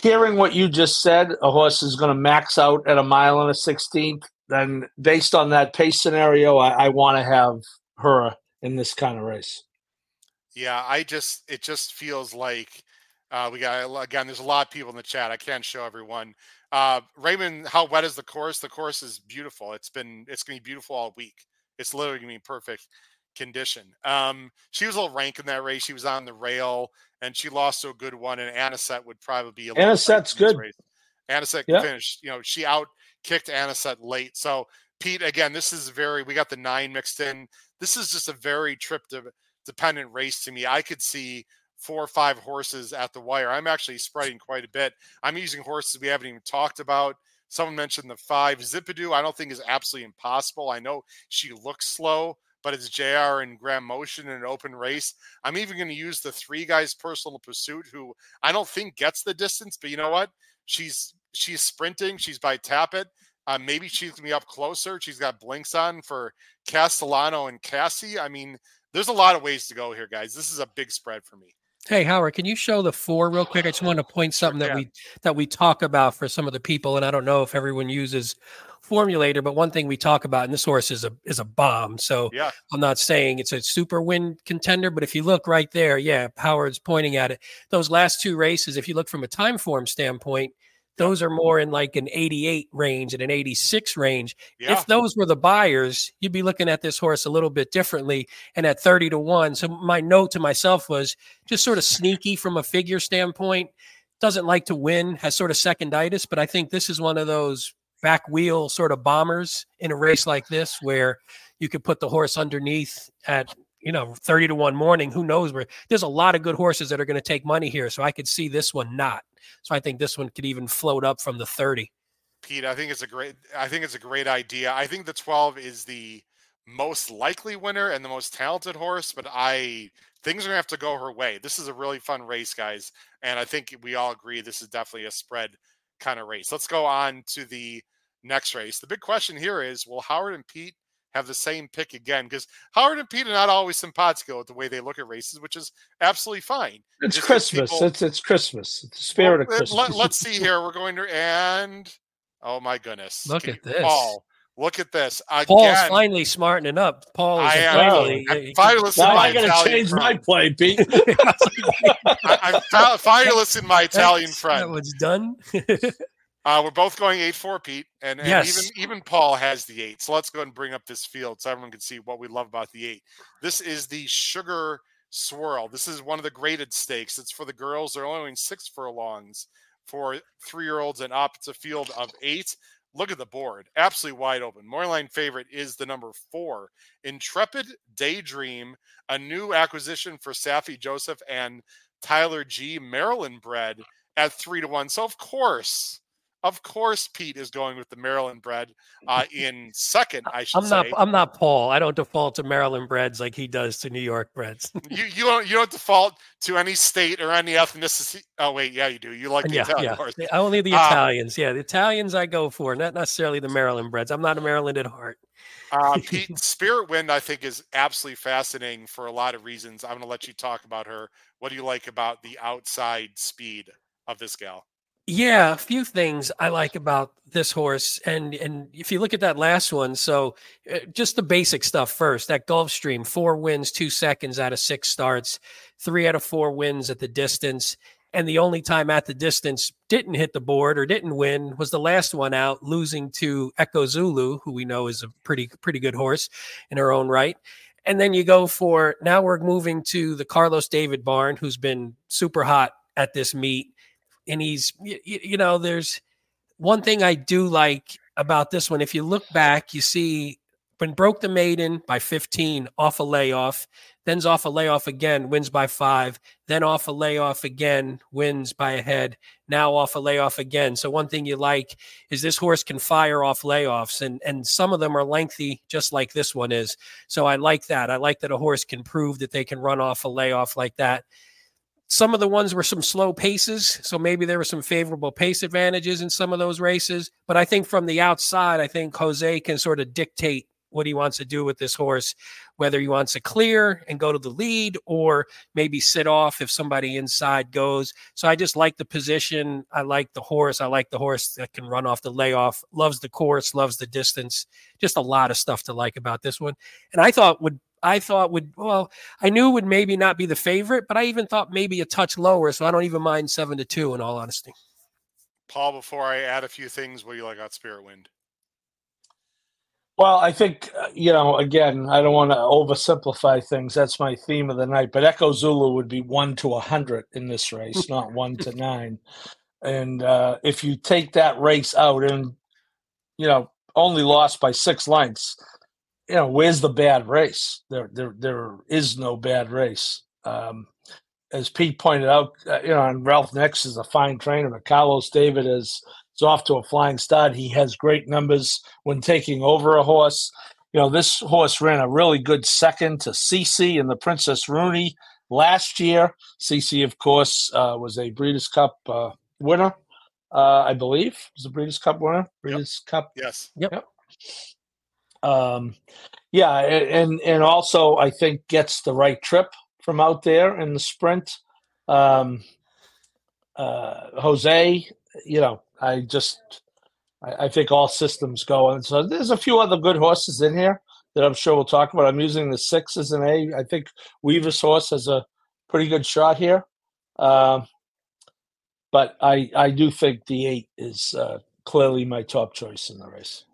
hearing what you just said, a horse is going to max out at a mile and a sixteenth. Then, based on that pace scenario, I, I want to have her in this kind of race. Yeah, I just it just feels like uh, we got again. There's a lot of people in the chat. I can't show everyone. Uh, Raymond, how wet is the course? The course is beautiful. It's been it's gonna be beautiful all week. It's literally gonna be perfect condition. Um, she was a little rank in that race. She was on the rail and she lost to a good one. And Anisette would probably be a Anisette's good. Race. Anisette yep. finished. You know, she out kicked Anisette late. So Pete, again, this is very. We got the nine mixed in. This is just a very trip to, dependent race to me. I could see four or five horses at the wire. I'm actually spreading quite a bit. I'm using horses we haven't even talked about. Someone mentioned the five. Zipidoo, I don't think is absolutely impossible. I know she looks slow, but it's JR and Graham Motion in an open race. I'm even going to use the three guys personal pursuit, who I don't think gets the distance, but you know what? She's she's sprinting. She's by Tapit. Uh, maybe she's gonna be up closer. She's got blinks on for Castellano and Casse. I mean, there's a lot of ways to go here, guys. This is a big spread for me. Hey Howard, can you show the four real quick? I just want to point something that we that we talk about for some of the people, and I don't know if everyone uses formulator, but one thing we talk about, and this horse is a is a bomb. So yeah. I'm not saying it's a super win contender, but if you look right there, yeah, Howard's pointing at it. Those last two races, if you look from a time form standpoint, those are more in like an 88 range and an 86 range. Yeah. If those were the Beyers, you'd be looking at this horse a little bit differently and at 30 to 1. So my note to myself was just sort of sneaky from a figure standpoint. Doesn't like to win, has sort of seconditis, but I think this is one of those back wheel sort of bombers in a race like this where you could put the horse underneath at you know, 30 to 1 morning. Who knows where there's a lot of good horses that are going to take money here. So I could see this one not. So I think this one could even float up from the 30. Pete, I think it's a great I think it's a great idea. I think the 12 is the most likely winner and the most talented horse, but I things are gonna have to go her way. This is a really fun race, guys, and I think we all agree this is definitely a spread kind of race. Let's go on to the next race. The big question here is: Will Howard and Pete have the same pick again? Because Howard and Pete are not always simpatico with the way they look at races, which is absolutely fine. It's Just Christmas. People... It's it's Christmas. It's the spirit well, of eh, Christmas. Let, us see here. We're going to and oh my goodness! Look Can at this. Paul, Look at this. Again, Paul's finally smartening up. Paul is I am, finally. I'm finally now I got to change my play, Pete. I, am finally listening my Italian friend. That was done. uh, we're both going eight four, Pete, and, and yes. even even Paul has the eight. So let's go and bring up this field so everyone can see what we love about the eight. This is the Sugar Swirl. This is one of the graded stakes. It's for the girls. They're only six furlongs for three year olds and up. It's a field of eight. Look at the board, absolutely wide open. Moreline favorite is the number four, Intrepid Daydream, a new acquisition for Saffie Joseph and Tyler G. Maryland bred at three to one. So of course, of course, Pete is going with the Maryland bred uh, in second. I should I'm not. Say. I'm not Paul. I don't default to Maryland breds like he does to New York breds. you you don't you don't default to any state or any ethnicity. Oh wait, yeah, you do. You like the yeah, Italian yeah. Only the uh, Italians. yeah, the Italians I go for, not necessarily the Maryland breds. I'm not a Maryland at heart. uh, Pete, Spirit Wind, I think, is absolutely fascinating for a lot of reasons. I'm going to let you talk about her. What do you like about the outside speed of this gal? Yeah, a few things I like about this horse, and and if you look at that last one, so uh, just the basic stuff first. That Gulfstream, four wins, two seconds out of six starts, three out of four wins at the distance, and the only time at the distance didn't hit the board or didn't win was the last one out, losing to Echo Zulu, who we know is a pretty pretty good horse in her own right. And then you go for now we're moving to the Carlos David barn, who's been super hot at this meet and he's you, you know there's one thing I do like about this one. If you look back, you see when broke the maiden by 15 off a layoff, then's off a layoff again, wins by five, then off a layoff again, wins by a head, now off a layoff again. So one thing you like is this horse can fire off layoffs and and some of them are lengthy just like this one is. So I like that. I like that a horse can prove that they can run off a layoff like that. Some of the ones were some slow paces, so maybe there were some favorable pace advantages in some of those races. But I think from the outside, I think Jose can sort of dictate what he wants to do with this horse, whether he wants to clear and go to the lead or maybe sit off if somebody inside goes. So I just like the position. I like the horse. I like the horse that can run off the layoff, loves the course, loves the distance. Just a lot of stuff to like about this one. And I thought would I thought would well, I knew would maybe not be the favorite, but I even thought maybe a touch lower. So I don't even mind seven to two. In all honesty, Paul. Before I add a few things, what do you like about Spirit Wind? Well, I think uh, you know. Again, I don't want to oversimplify things. That's my theme of the night. But Echo Zulu would be one to a hundred in this race, not one to nine. And uh, if you take that race out, and you know, only lost by six lengths, you know, where's the bad race? There, there, there is no bad race. Um, as Pete pointed out, uh, you know, and Ralph Nicks is a fine trainer, but Carlos David is, is off to a flying start. He has great numbers when taking over a horse. You know, this horse ran a really good second to Cece in the Princess Rooney last year. Cece, of course, uh, was a Breeders' Cup uh, winner, uh, I believe. Was a Breeders' Cup winner. Breeders' yep. Cup. Yes. Yep. yep. Um, yeah, and and also I think gets the right trip from out there in the sprint. Um, uh, Jose, you know, I just I, I think all systems go, and so there's a few other good horses in here that I'm sure we'll talk about. I'm using the six as an A. I think Weaver's horse has a pretty good shot here. Um, but I I do think the eight is uh, clearly my top choice in the race.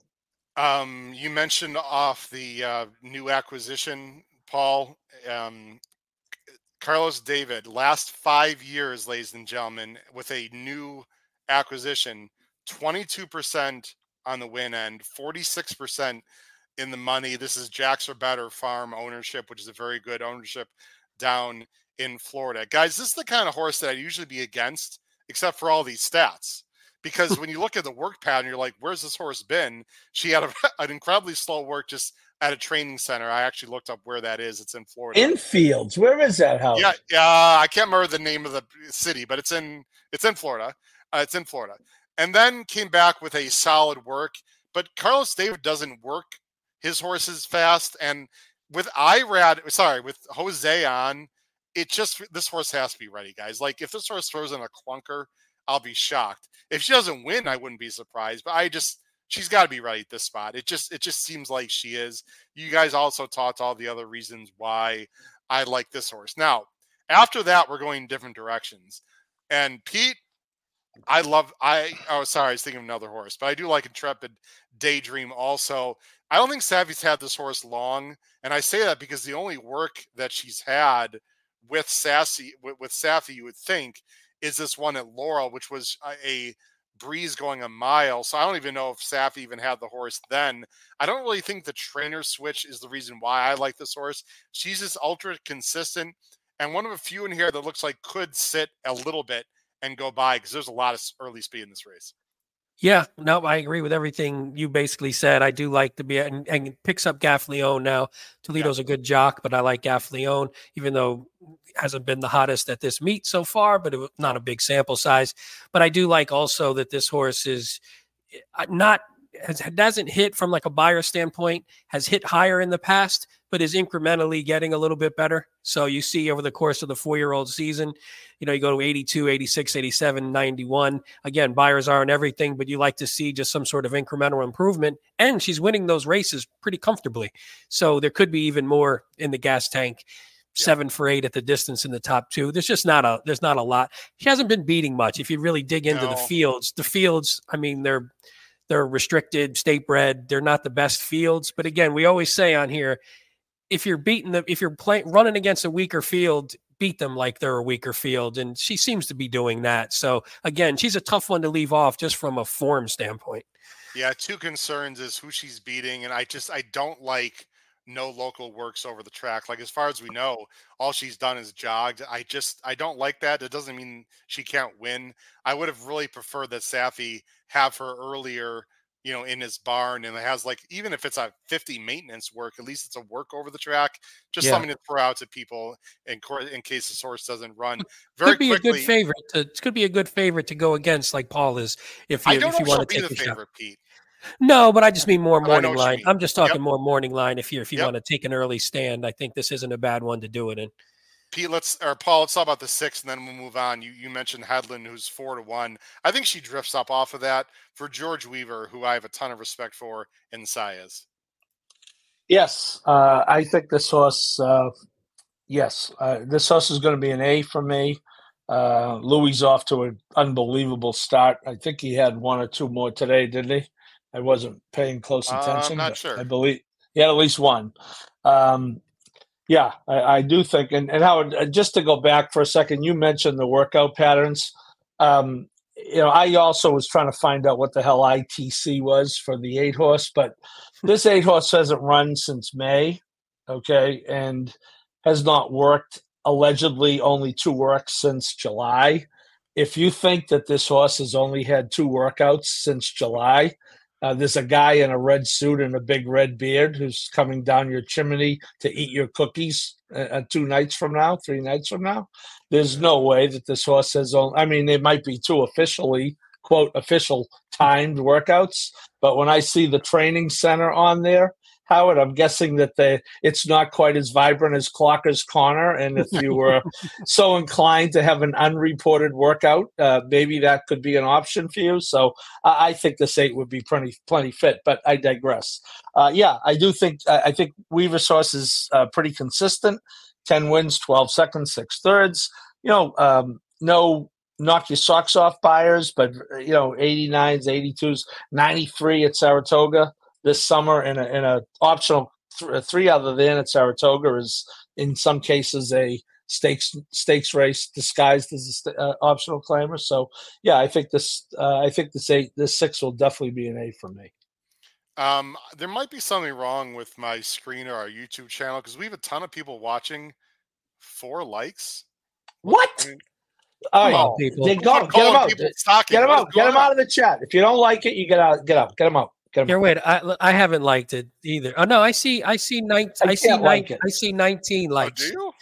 Um, you mentioned off the uh, new acquisition, Paul. Um, Carlos David, last five years, ladies and gentlemen, with a new acquisition, 22% on the win end, 46% in the money. This is Jacks or Better Farm ownership, which is a very good ownership down in Florida. Guys, this is the kind of horse that I'd usually be against, except for all these stats. Because when you look at the work pattern, you're like, where's this horse been? She had a, an incredibly slow work just at a training center. I actually looked up where that is. It's in Florida. In Fields. Where is that house? Yeah, uh, I can't remember the name of the city, but it's in it's in Florida. Uh, it's in Florida. And then came back with a solid work. But Carlos David doesn't work his horses fast. And with Irad, sorry, with Jose on, it just this horse has to be ready, guys. Like if this horse throws in a clunker, I'll be shocked. If she doesn't win, I wouldn't be surprised. But I just she's got to be ready at this spot. It just it just seems like she is. You guys also talked all the other reasons why I like this horse. Now, after that, we're going different directions. And Pete, I love I oh sorry, I was thinking of another horse, but I do like Intrepid Daydream also. I don't think Savvy's had this horse long, and I say that because the only work that she's had with Sassy with, with Saffie, you would think, is this one at Laurel, which was a, breeze going a mile. So I don't even know if Saffie even had the horse then. I don't really think the trainer switch is the reason why I like this horse. She's just ultra consistent and one of a few in here that looks like could sit a little bit and go by because there's a lot of early speed in this race. Yeah, no, I agree with everything you basically said. I do like to be and, and picks up Gaffalione now. Toledo's yeah. a good jock, but I like Gaffalione, even though hasn't been the hottest at this meet so far, but it was not a big sample size. But I do like also that this horse is eh, not has, doesn't hit from like a Beyer standpoint, has hit higher in the past, but is incrementally getting a little bit better. So you see over the course of the four year old season, you know, you go to 82, 86, 87, 91. Again, Beyers aren't everything, but you like to see just some sort of incremental improvement. And she's winning those races pretty comfortably. So there could be even more in the gas tank. Seven for eight at the distance in the top two. There's just not a there's not a lot. She hasn't been beating much. If you really dig into no. the fields, the fields, I mean, they're they're restricted, state bred. They're not the best fields. But again, we always say on here, if you're beating the, if you're playing running against a weaker field, beat them like they're a weaker field. And she seems to be doing that. So again, she's a tough one to leave off just from a form standpoint. Yeah, two concerns is who she's beating, and I just I don't like no local works over the track. Like as far as we know, all she's done is jogged. I just I don't like that. It doesn't mean she can't win. I would have really preferred that Saffie have her earlier, you know, in his barn and it has like even if it's a 50 maintenance work, at least it's a work over the track. Just yeah. something to throw out to people in in case the source doesn't run. Very could be quickly, a good favorite. To, it could be a good favorite to go against, like Paul is. If you, if you want to take the favorite, shot. Pete. No, but I just mean more morning line. I'm just talking yep. more morning line. If you if you yep. want to take an early stand, I think this isn't a bad one to do it in. Pete, let's or Paul, let's talk about the six, and then we'll move on. You you mentioned Headland, who's four to one. I think she drifts up off of that for George Weaver, who I have a ton of respect for in Saez. Yes, uh, I think this horse. Uh, yes, uh, this horse is going to be an A for me. Uh, Luis off to an unbelievable start. I think he had one or two more today, didn't he? I wasn't paying close uh, attention. I'm not sure. I believe he had at least one. Um, yeah, I, I, do think. And, and Howard, uh, just to go back for a second, you mentioned the workout patterns. Um, you know, I also was trying to find out what the hell ITC was for the eight horse, but this eight horse hasn't run since May, okay, and has not worked allegedly only two works since July. If you think that this horse has only had two workouts since July, uh, there's a guy in a red suit and a big red beard who's coming down your chimney to eat your cookies uh, uh two nights from now, three nights from now. There's no way that this horse has only, I mean, it might be two officially, quote, official timed workouts, but when I see the training center on there, Howard, I'm guessing that the it's not quite as vibrant as Clocker's Corner. And if you were so inclined to have an unreported workout, uh, maybe that could be an option for you. So I think this eight would be plenty plenty fit. But I digress. Uh, yeah, I do think I think Weaver Source is uh, pretty consistent. Ten wins, twelve seconds, six thirds. You know, um, no knock your socks off Beyers, but you know, 89s, 82s, 93 at Saratoga this summer in a, in a optional th- three other than at Saratoga is in some cases a stakes stakes race disguised as a st- uh, optional claimer. So yeah, I think this uh, I think this eight this six will definitely be an A for me. Um, there might be something wrong with my screen or our YouTube channel because we have a ton of people watching. Four likes. What? I mean, all right, people. Then go, get them out. Get them out. Get them out of the chat. If you don't like it, you get out. Get out. Get them out. Get them Here, out. wait. I I haven't liked it either. Oh no, I see. I see nine. I, I see like nine, I see nineteen oh, likes. Oh, do you?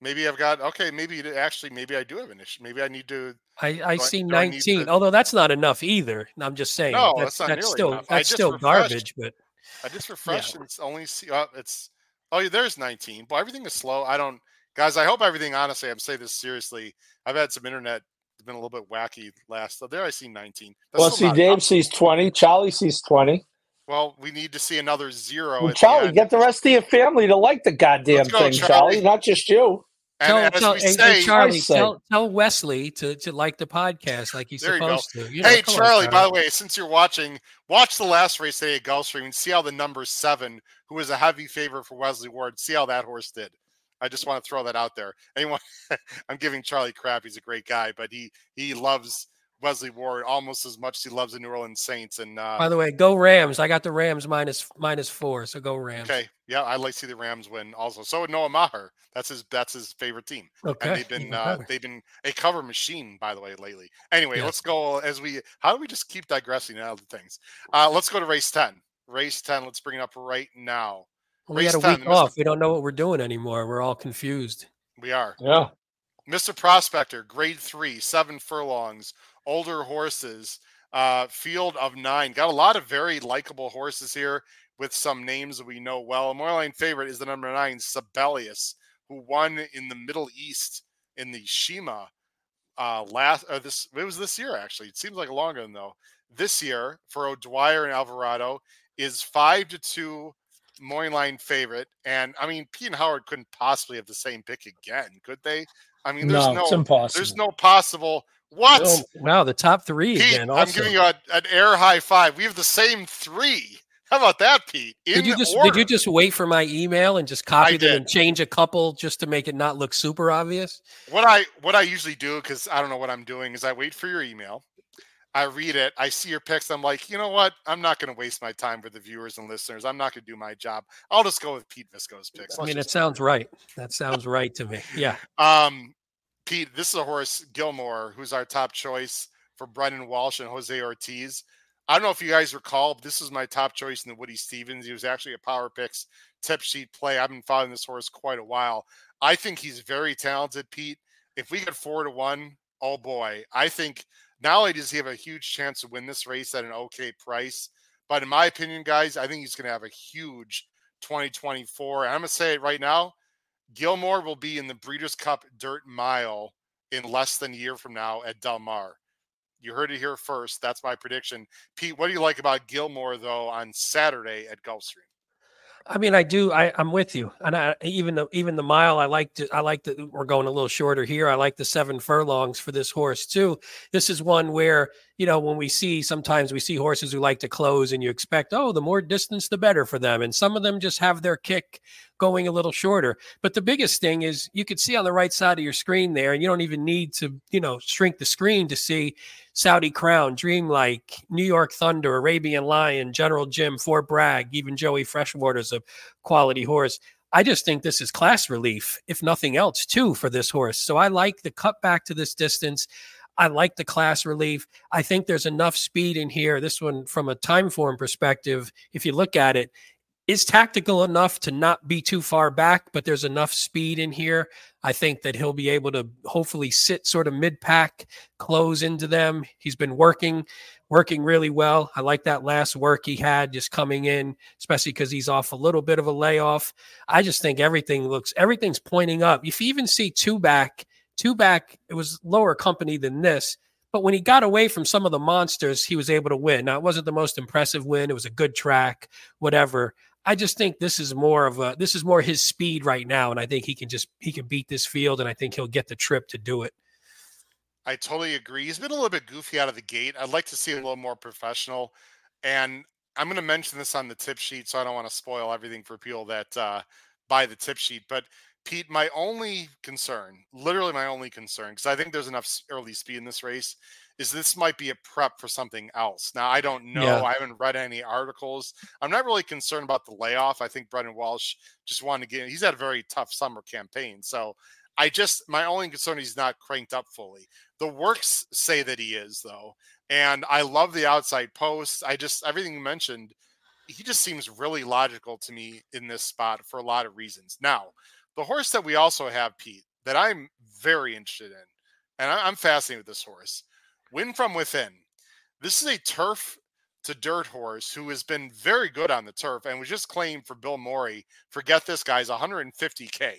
Maybe I've got okay. Maybe actually, maybe I do have an issue. Maybe I need to. I, I see nineteen. I to, although that's not enough either. I'm just saying. No, that's, that's, that's still enough. that's still garbage. But I just refreshed. Yeah. It's only see. Oh, uh, it's oh, yeah, there's nineteen. But everything is slow. I don't, guys. I hope everything. Honestly, I'm saying this seriously. I've had some internet. It's been a little bit wacky last. So there, I see nineteen. That's well, see, Dave sees twenty. Charlie sees twenty. Well, we need to see another zero. Well, Charlie, the get the rest of your family to like the goddamn go, thing, Charlie. Charlie. Not just you. And tell, tell, say, Charlie, tell, tell Wesley to, to like the podcast like he's supposed to. You know, hey, Charlie, on, by the way, since you're watching, watch the last race today at Gulfstream and see how the number seven, who was a heavy favorite for Wesley Ward, see how that horse did. I just want to throw that out there. Anyone, I'm giving Charlie crap. He's a great guy, but he he loves Wesley Ward almost as much as he loves the New Orleans Saints. And uh, by the way, go Rams! I got the Rams minus minus four, so go Rams. Okay, yeah, I like to see the Rams win also. So would Noah Maher. That's his that's his favorite team. Okay, and they've been uh, they've been a cover machine by the way lately. Anyway, let's go as we how do we just keep digressing out of things? Uh, let's go to race ten. Race ten. Let's bring it up right now. Well, we had a week off. We don't know what we're doing anymore. We're all confused. We are. Yeah. Mr. Prospector, grade three, seven furlongs, older horses, uh, field of nine. Got a lot of very likable horses here with some names we know well. A Moreline favorite is the number nine, Sibelius, who won in the Middle East in the Shima uh, last. Uh, this it was this year actually. It seems like longer than though. This year for O'Dwyer and Alvarado is five to two Moyline favorite, and I mean Pete and Howard couldn't possibly have the same pick again, could they? I mean, there's no, no there's no possible what? Oh, wow, the top three Pete, again. Also. I'm giving you a, an air high five. We have the same three. How about that, Pete? In did you just order. did you just wait for my email and just copy I them did. and change a couple just to make it not look super obvious? What I what I usually do because I don't know what I'm doing is I wait for your email. I read it. I see your picks. I'm like, you know what? I'm not going to waste my time with the viewers and listeners. I'm not going to do my job. I'll just go with Pete Visco's picks. Let's I mean, it sounds right. That sounds right to me. Yeah. Um, Pete, this is a horse, Gilmore, who's our top choice for Brendan Walsh and Jose Ortiz. I don't know if you guys recall, but this was my top choice in the Woody Stephens. He was actually a Power Picks tip sheet play. I've been following this horse quite a while. I think he's very talented, Pete. If we get four to one, oh boy, I think not only does he have a huge chance to win this race at an okay price, but in my opinion, guys, I think he's going to have a huge 2024. And I'm going to say it right now Gilmore will be in the Breeders' Cup Dirt Mile in less than a year from now at Del Mar. You heard it here first. That's my prediction. Pete, what do you like about Gilmore though on Saturday at Gulfstream? I mean, I do. I, I'm with you, and I, even the even the mile. I like to. I like that we're going a little shorter here. I like the seven furlongs for this horse too. This is one where you know, when we see sometimes we see horses who like to close and you expect, oh, the more distance, the better for them. And some of them just have their kick going a little shorter. But the biggest thing is you could see on the right side of your screen there, and you don't even need to, you know, shrink the screen to see Saudi Crown, Dreamlike, New York Thunder, Arabian Lion, General Jim, Fort Bragg, even Joey Freshwater's a quality horse. I just think this is class relief, if nothing else, too, for this horse. So I like the cut back to this distance. I like the class relief. I think there's enough speed in here. This one, from a time form perspective, if you look at it, is tactical enough to not be too far back, but there's enough speed in here. I think that he'll be able to hopefully sit sort of mid pack, close into them. He's been working, working really well. I like that last work he had just coming in, especially because he's off a little bit of a layoff. I just think everything looks, everything's pointing up. If you even see two back, Two back, it was lower company than this. But when he got away from some of the monsters, he was able to win. Now, it wasn't the most impressive win. It was a good track, whatever. I just think this is more of a this is more his speed right now, and I think he can just he can beat this field, and I think he'll get the trip to do it. I totally agree. He's been a little bit goofy out of the gate. I'd like to see a little more professional, and I'm going to mention this on the tip sheet, so I don't want to spoil everything for people that uh, buy the tip sheet. But Pete, my only concern, literally my only concern, because I think there's enough early speed in this race, is this might be a prep for something else. Now I don't know. Yeah. I haven't read any articles. I'm not really concerned about the layoff. I think Brendan Walsh just wanted to get. He's had a very tough summer campaign, so I just my only concern is he's not cranked up fully. The works say that he is though, and I love the outside post. I just everything you mentioned. He just seems really logical to me in this spot for a lot of reasons. Now, the horse that we also have, Pete, that I'm very interested in, and I'm fascinated with this horse Win from within. This is a turf to dirt horse who has been very good on the turf and was just claimed for Bill Morey. Forget this guy's 150k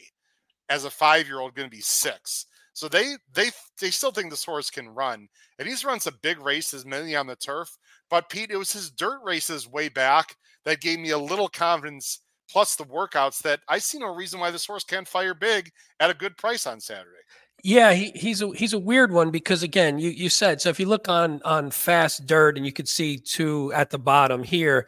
as a five year old going to be six. So they they they still think this horse can run, and he's run some big races, mainly on the turf. But Pete, it was his dirt races way back that gave me a little confidence. Plus the workouts that I see no reason why this horse can't fire big at a good price on Saturday. Yeah, he, he's a he's a weird one because again, you you said so. If you look on on fast dirt, and you could see two at the bottom here,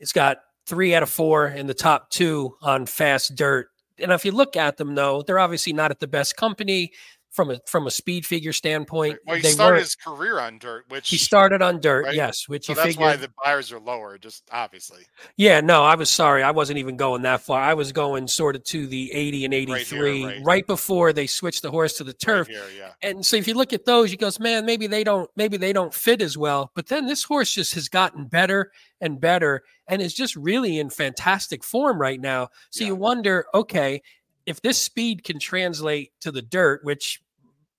it's got three out of four in the top two on fast dirt. And if you look at them, though, they're obviously not at the best company from a from a speed figure standpoint. Well, he they started his career on dirt, which he started on dirt, right? yes. Which so that's figured, why the Beyers are lower, just obviously. Yeah, no, I was sorry, I wasn't even going that far. I was going sort of to the eighty and eighty three, right, right. right, before they switched the horse to the turf. Here, yeah. And so if you look at those, you goes, man, maybe they don't, maybe they don't fit as well. But then this horse just has gotten better and better, and is just really in fantastic form right now. So yeah. you wonder, okay, if this speed can translate to the dirt, which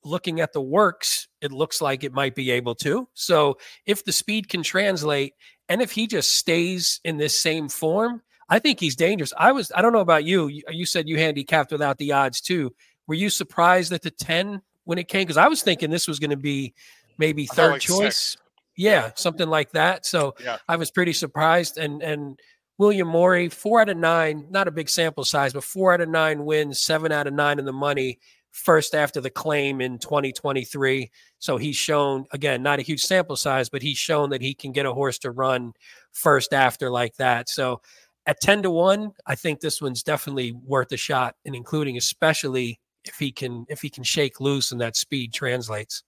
looking at the works, it looks like it might be able to. So if the speed can translate, and if he just stays in this same form, I think he's dangerous. I was, I don't know about you. You, you said you handicapped without the odds too. Were you surprised at the 10 when it came? Because I was thinking this was going to be maybe third like choice. Six. Yeah, something like that. So yeah. I was pretty surprised. And, and, William Morey, four out of nine, not a big sample size, but four out of nine wins, seven out of nine in the money, first after the claim in 2023. So he's shown, again, not a huge sample size, but he's shown that he can get a horse to run first after like that. So at 10 to 1, I think this one's definitely worth a shot, and including especially if he can if he can shake loose and that speed translates.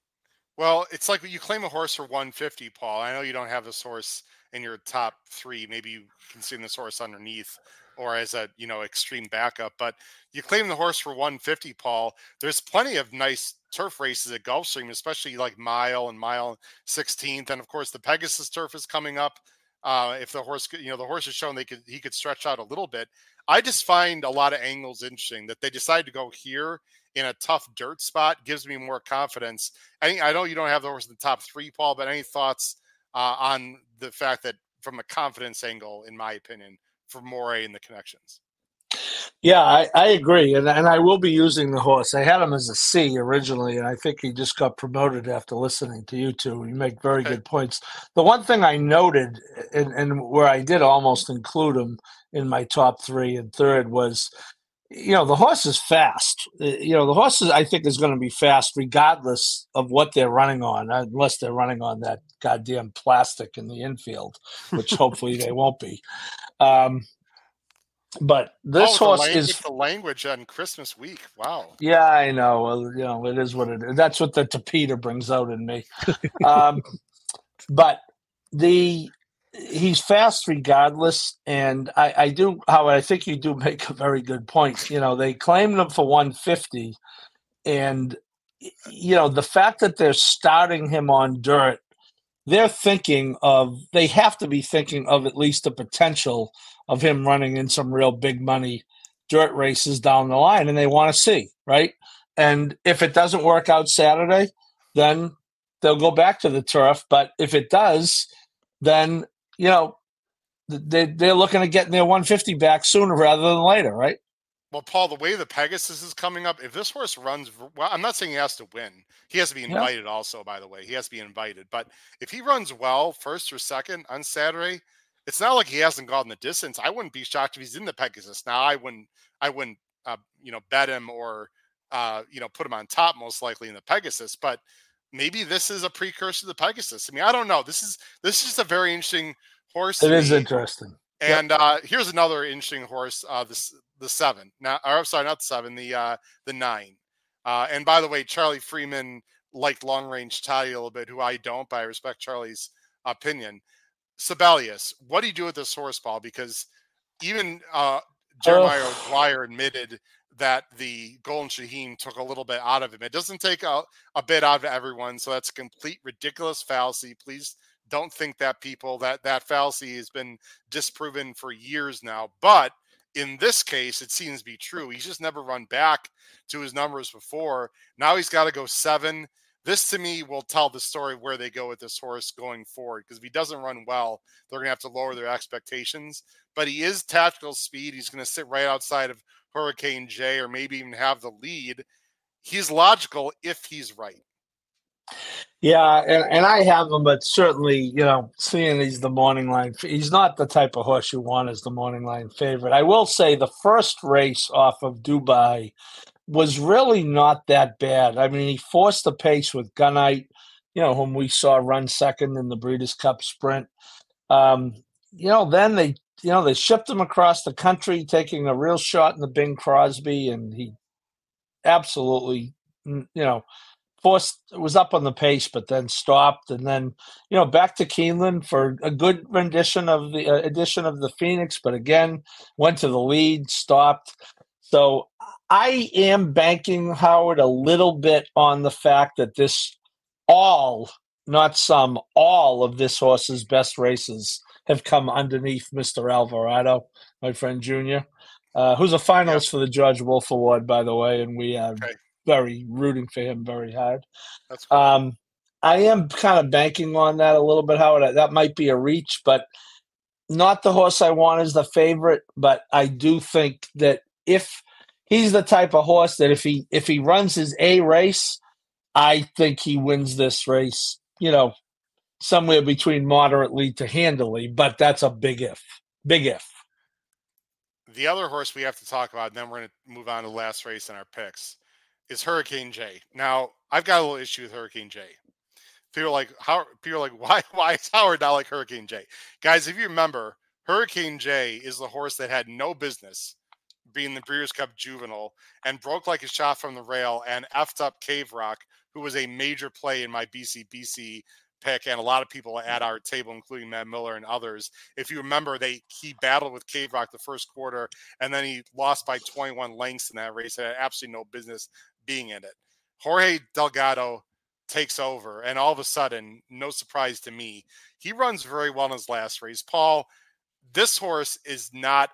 Well, it's like you claim a horse for 150, Paul. I know you don't have this horse in your top three. Maybe you can see the horse underneath or as a you know extreme backup. But you claim the horse for 150, Paul. There's plenty of nice turf races at Gulfstream, especially like mile and mile 16th, and of course the Pegasus turf is coming up. Uh, if the horse, you know, the horse has shown they could he could stretch out a little bit. I just find a lot of angles interesting that they decide to go here in a tough dirt spot gives me more confidence. I I know you don't have the horse in the top three, Paul, but any thoughts uh, on the fact that from a confidence angle, in my opinion, for Morey and the connections. Yeah, I, I agree, and and I will be using the horse. I had him as a C originally, and I think he just got promoted after listening to you two. You make very okay. good points. The one thing I noted, and, and where I did almost include him in my top three and third, was you know the horse is fast. Uh, you know the horse is, i think is going to be fast regardless of what they're running on unless they're running on that goddamn plastic in the infield which hopefully they won't be. Um, but this oh, horse language, is the language on christmas week. Wow. Yeah i know. Well, you know it is what it is. That's what the tapeta brings out in me. Um, but the he's fast regardless. And I, I do, Howard, I think you do make a very good point. You know, they claimed him for 150. And, you know, the fact that they're starting him on dirt, they're thinking of, they have to be thinking of at least the potential of him running in some real big money dirt races down the line. And they want to see, right? And if it doesn't work out Saturday, then they'll go back to the turf. But if it does, then you know, they they're looking at getting their 150 back sooner rather than later, right? Well, Paul, the way the Pegasus is coming up, if this horse runs, well, I'm not saying he has to win. He has to be invited, yeah. also, by the way. He has to be invited. But if he runs well, first or second on Saturday, it's not like he hasn't gone the distance. I wouldn't be shocked if he's in the Pegasus. Now, I wouldn't, I wouldn't, uh, you know, bet him or, uh, you know, put him on top most likely in the Pegasus. But maybe this is a precursor to the Pegasus. I mean, I don't know. This is this is just a very interesting horse. It is interesting. And yep. uh, here's another interesting horse. Uh, this the seven. Now, or I'm sorry, not the seven. The uh, the nine. Uh, and by the way, Charlie Freeman liked long range Toddy a little bit, who I don't, but I respect Charlie's opinion. Sibelius, what do you do with this horse, Paul? Because even uh, Jeremiah oh. Dwyer admitted that the Golden Shaheen took a little bit out of him. It doesn't take a, a bit out of everyone, so that's a complete ridiculous fallacy. Please don't think that people that that fallacy has been disproven for years now. But in this case, it seems to be true. He's just never run back to his numbers before. Now he's got to go seven. This to me will tell the story where they go with this horse going forward. Because if he doesn't run well, they're going to have to lower their expectations. But he is tactical speed. He's going to sit right outside of Hurricane J or maybe even have the lead. He's logical if he's right. Yeah, and, and I have him, but certainly, you know, seeing he's the morning line, he's not the type of horse you want as the morning line favorite. I will say the first race off of Dubai was really not that bad. I mean, he forced the pace with Gunite, you know, whom we saw run second in the Breeders' Cup Sprint. Um, you know, then they, you know, they shipped him across the country, taking a real shot in the Bing Crosby, and he absolutely, you know, forced was up on the pace, but then stopped, and then you know back to Keeneland for a good rendition of the uh, edition of the Phoenix, but again went to the lead, stopped. So I am banking Howard a little bit on the fact that this all, not some, all of this horse's best races have come underneath Mr. Alvarado, my friend Junior, uh, who's a finalist for the George Woolf Award, by the way, and we are okay. very rooting for him very hard. That's cool. Um, I am kind of banking on that a little bit, Howard. That might be a reach, but not the horse I want as the favorite. But I do think that if he's the type of horse that if he if he runs his A race, I think he wins this race. You know, somewhere between moderately to handily, but that's a big if. Big if. The other horse we have to talk about, and then we're going to move on to the last race in our picks, is Hurricane J. Now, I've got a little issue with Hurricane J. People like, how people like, why why is Howard not like Hurricane J? Guys, if you remember, Hurricane J is the horse that had no business being the Breeders' Cup Juvenile and broke like a shot from the rail and effed up Cave Rock, who was a major play in my BC BC pick and a lot of people at our table, including Matt Miller and others. If you remember, they he battled with Cave Rock the first quarter, and then he lost by 21 lengths in that race. Had absolutely no business being in it. Jorge Delgado takes over, and all of a sudden, no surprise to me, he runs very well in his last race. Paul, this horse is not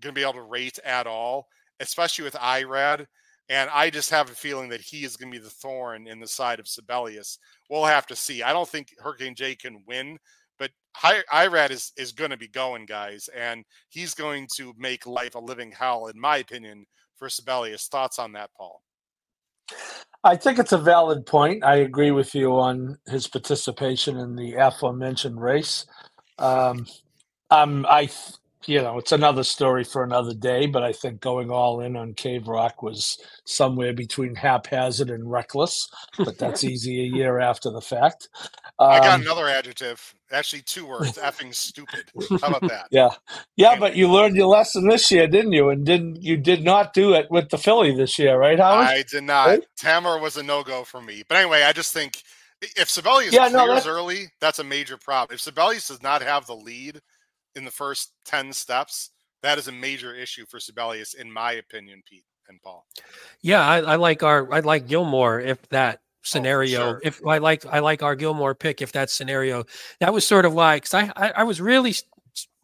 going to be able to rate at all, especially with Irad. And I just have a feeling that he is going to be the thorn in the side of Sibelius. We'll have to see. I don't think Hurricane Jay can win, but Irad is is going to be going, guys, and he's going to make life a living hell, in my opinion, for Sibelius. Thoughts on that, Paul? I think it's a valid point. I agree with you on his participation in the aforementioned race. Um, um, I you know, it's another story for another day, but I think going all in on Cave Rock was somewhere between haphazard and reckless, but that's easy a year after the fact. Um, I got um, another adjective, actually two words, effing stupid. How about that? Yeah. Yeah, but you learned your lesson this year, didn't you? And didn't you did not do it with the Philly this year, right, Howard? I did not. Right? Tamara was a no-go for me. But anyway, I just think if Sibelius yeah, clears no, early, that's a major problem. If Sibelius does not have the lead – in the first 10 steps, that is a major issue for Sibelius, in my opinion, Pete and Paul. Yeah, I, I like our I like Gilmore if that oh, scenario oh, sure. if I like I like our Gilmore pick if that scenario that was sort of like because I, I, I was really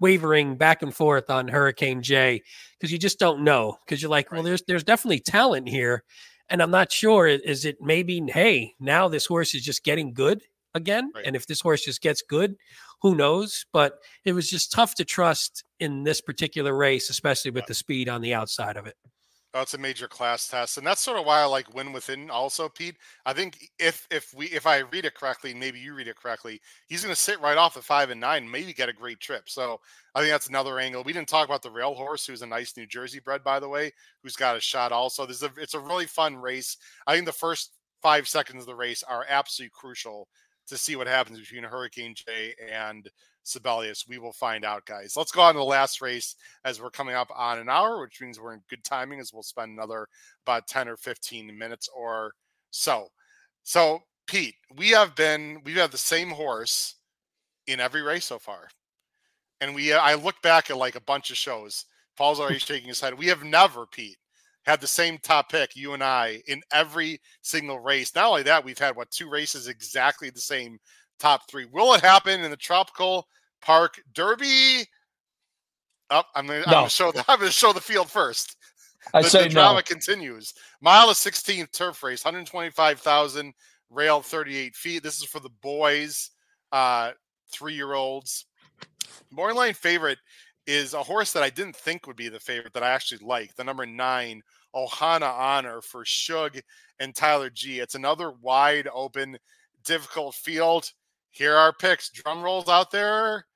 wavering back and forth on Hurricane J because you just don't know because you're like right. well there's there's definitely talent here and I'm not sure is it maybe hey now this horse is just getting good again right. and if this horse just gets good who knows? But it was just tough to trust in this particular race, especially with the speed on the outside of it. Oh, it's a major class test, and that's sort of why I like win within. Also, Pete, I think if if we if I read it correctly, maybe you read it correctly, he's going to sit right off the five and nine, maybe get a great trip. So I think that's another angle. We didn't talk about the rail horse, who's a nice New Jersey bred, by the way, who's got a shot. Also, this is a it's a really fun race. I think the first five seconds of the race are absolutely crucial to see what happens between Hurricane J and Sibelius. We will find out, guys. Let's go on to the last race as we're coming up on an hour, which means we're in good timing as we'll spend another about 10 or 15 minutes or so. So Pete, we have been we've had the same horse in every race so far, and we I look back at like a bunch of shows. Paul's already shaking his head. We have never, Pete, had the same top pick, you and I, in every single race. Not only that, we've had what two races exactly the same top three. Will it happen in the Tropical Park Derby? Oh, I'm gonna, no. show the I'm gonna show the field first. I the, say the drama no. continues. Mile of 16th turf race, 125,000, rail 38 feet. This is for the boys, uh, three year olds. Borderline favorite is a horse that I didn't think would be the favorite that I actually like. The number nine, Ohana Honor for Shug and Tyler G. It's another wide open, difficult field. Here are picks. Drum rolls out there.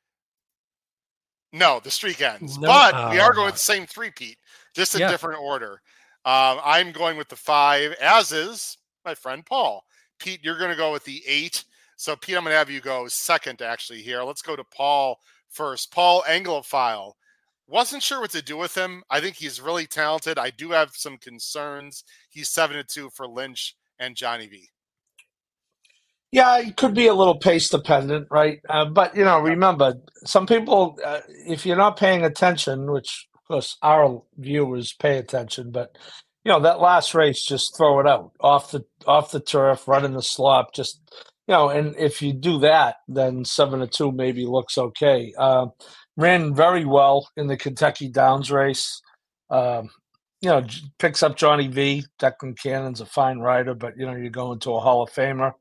No, the streak ends. No. But we are going with the same three, Pete, just a yeah. different order. Um, I'm going with the five, as is my friend Paul. Pete, you're going to go with the eight. So, Pete, I'm going to have you go second actually here. Let's go to Paul first. Paul Anglophile. Wasn't sure what to do with him. I think he's really talented. I do have some concerns. He's seven to two for Lynch and Johnny V. Yeah, it could be a little pace dependent, right? Uh, but you know, remember, some people, uh, if you're not paying attention, which of course our viewers pay attention, but you know that last race, just throw it out off the off the turf, running the slop, just you know, and if you do that, then seven to two maybe looks okay. Uh, ran very well in the Kentucky Downs race. Um, you know, picks up Johnny V. Declan Cannon's a fine rider, but you know, you're going to a Hall of Famer.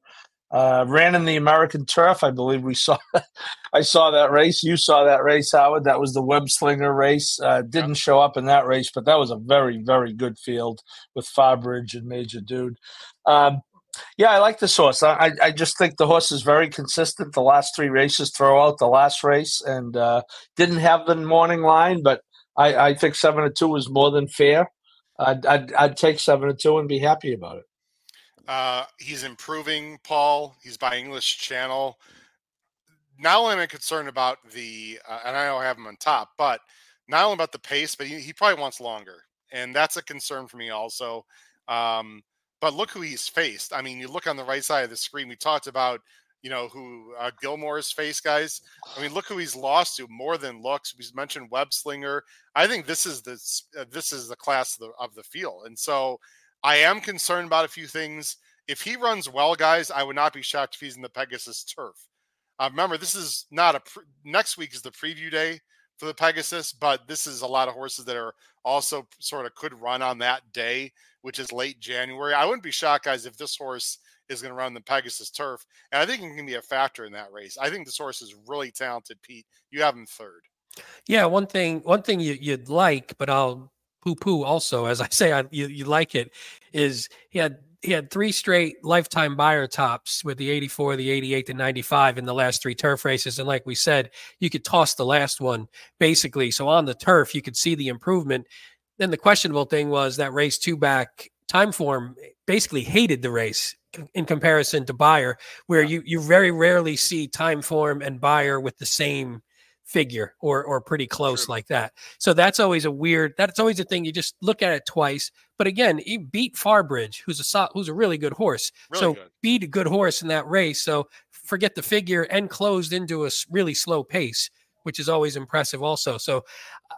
Uh, ran in the American Turf. I believe we saw. I saw that race. You saw that race, Howard. That was the web slinger race. Uh, didn't show up in that race, but that was a very, very good field with Farbridge and Major Dude. Um, yeah, I like this horse. I, I just think the horse is very consistent. The last three races throw out the last race and uh, didn't have the morning line, but I, I think seven to two is more than fair. I'd, I'd, I'd take seven to two and be happy about it. Uh, he's improving, Paul. He's by English Channel. Not only am I concerned about the, uh, and I don't have him on top, but not only about the pace, but he, he probably wants longer, and that's a concern for me also. Um, but look who he's faced. I mean, you look on the right side of the screen. We talked about, you know, who uh, Gilmore's face, guys. I mean, look who he's lost to more than looks. We mentioned Web Slinger. I think this is the uh, this is the class of the, of the field, and so I am concerned about a few things. If he runs well, guys, I would not be shocked if he's in the Pegasus turf. Uh, remember, this is not a pre- next week is the preview day for the Pegasus, but this is a lot of horses that are also sort of could run on that day, which is late January. I wouldn't be shocked, guys, if this horse is going to run the Pegasus turf, and I think it can be a factor in that race. I think this horse is really talented, Pete. You have him third. Yeah, one thing, one thing you, would like, but I'll poo-poo. Also, as I say, I, you, you like it, is he had he had three straight lifetime Beyer tops with the 84, the 88, the 95 in the last three turf races. And like we said, you could toss the last one basically. So on the turf, you could see the improvement. Then the questionable thing was that race two back Timeform basically hated the race in comparison to Beyer, where you, you very rarely see Timeform and Beyer with the same figure or or pretty close like that. So that's always a weird. That's always a thing. You just look at it twice. But again, he beat Farbridge, who's a who's a really good horse. Really so good. beat a good horse in that race. So forget the figure and closed into a really slow pace, which is always impressive. Also, so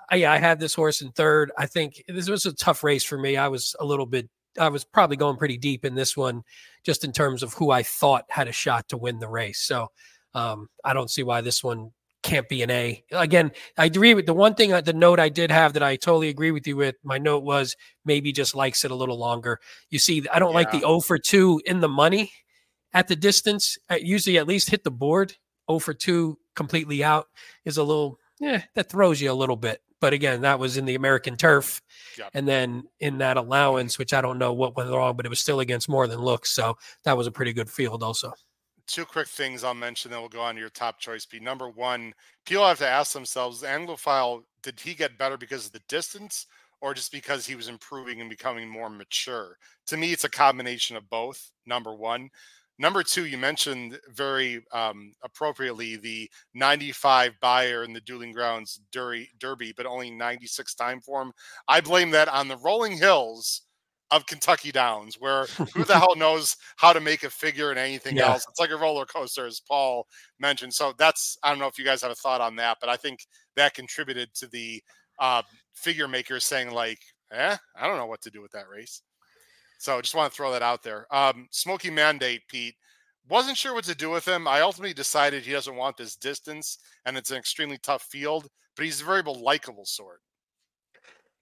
I, yeah, I had this horse in third. I think this was a tough race for me. I was a little bit. I was probably going pretty deep in this one, just in terms of who I thought had a shot to win the race. So um, I don't see why this one can't be an A. Again, I agree with the one thing, uh, the note I did have that I totally agree with you with. My note was maybe just likes it a little longer. You see, I don't yeah. like the O for 2 in the money at the distance. I usually at least hit the board. O for 2 completely out is a little, yeah, that throws you a little bit. But again, that was in the American turf. Yep. And then in that allowance, which I don't know what went wrong, but it was still against more than looks. So that was a pretty good field also two quick things I'll mention, then we'll go on to your top choice. Be number one, people have to ask themselves: Anglophile, did he get better because of the distance, or just because he was improving and becoming more mature? To me, it's a combination of both. Number one. Number two, you mentioned very um, appropriately the 95 Beyer in the Dueling Grounds Derby, Derby, but only 96 Timeform. I blame that on the rolling hills of Kentucky Downs, where who the hell knows how to make a figure in anything yeah. else? It's like a roller coaster, as Paul mentioned. So that's I don't know if you guys have a thought on that, but I think that contributed to the uh, figure makers saying like, "Eh, I don't know what to do with that race." So just want to throw that out there. Um, Smoky Mandate, Pete. Wasn't sure what to do with him. I ultimately decided he doesn't want this distance, and it's an extremely tough field. But he's a very likable sort.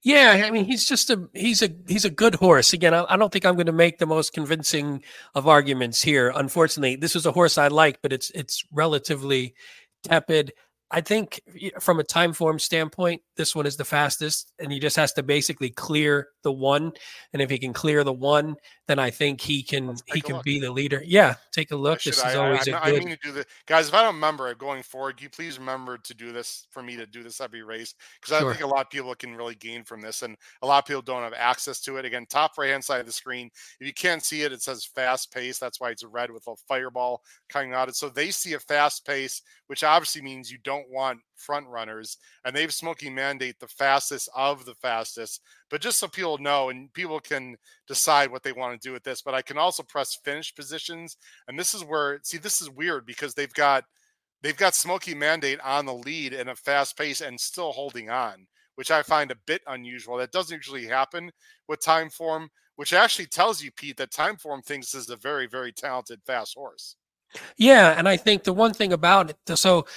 Yeah, I mean he's just a he's a he's a good horse. Again, I, I don't think I'm going to make the most convincing of arguments here. Unfortunately, this was a horse I like, but it's it's relatively tepid. I think from a time form standpoint, this one is the fastest, and he just has to basically clear the one. And if he can clear the one, then I think he can he can look. be the leader. Yeah, take a look. This is always I, I, a good. I mean to do the guys. If I don't remember it going forward, you please remember to do this for me to do this every race because sure. I think a lot of people can really gain from this, and a lot of people don't have access to it. Again, top right hand side of the screen. If you can't see it, it says fast pace. That's why it's red with a fireball coming out. It so they see a fast pace, which obviously means you don't want front runners, and they've Smoky Mandate the fastest of the fastest. But just so people know, and people can decide what they want to do with this, but I can also press finish positions, and this is where see this is weird because they've got they've got Smoky Mandate on the lead in a fast pace and still holding on, which I find a bit unusual. That doesn't usually happen with time form, which actually tells you, Pete, that time form thinks this is a very, very talented fast horse. Yeah, and I think the one thing about it, so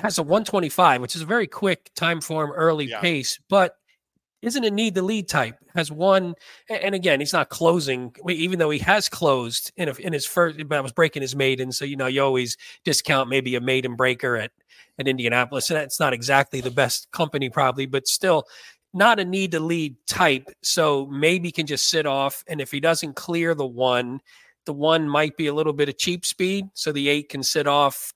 has a 125, which is a very quick time form, early yeah. pace, but isn't a need the lead type. Has one, and again, he's not closing, even though he has closed in a, in his first. But I was breaking his maiden, so you know you always discount maybe a maiden breaker at at Indianapolis, and that's not exactly the best company, probably, but still not a need to lead type. So maybe can just sit off, and if he doesn't clear the one, the one might be a little bit of cheap speed, so the eight can sit off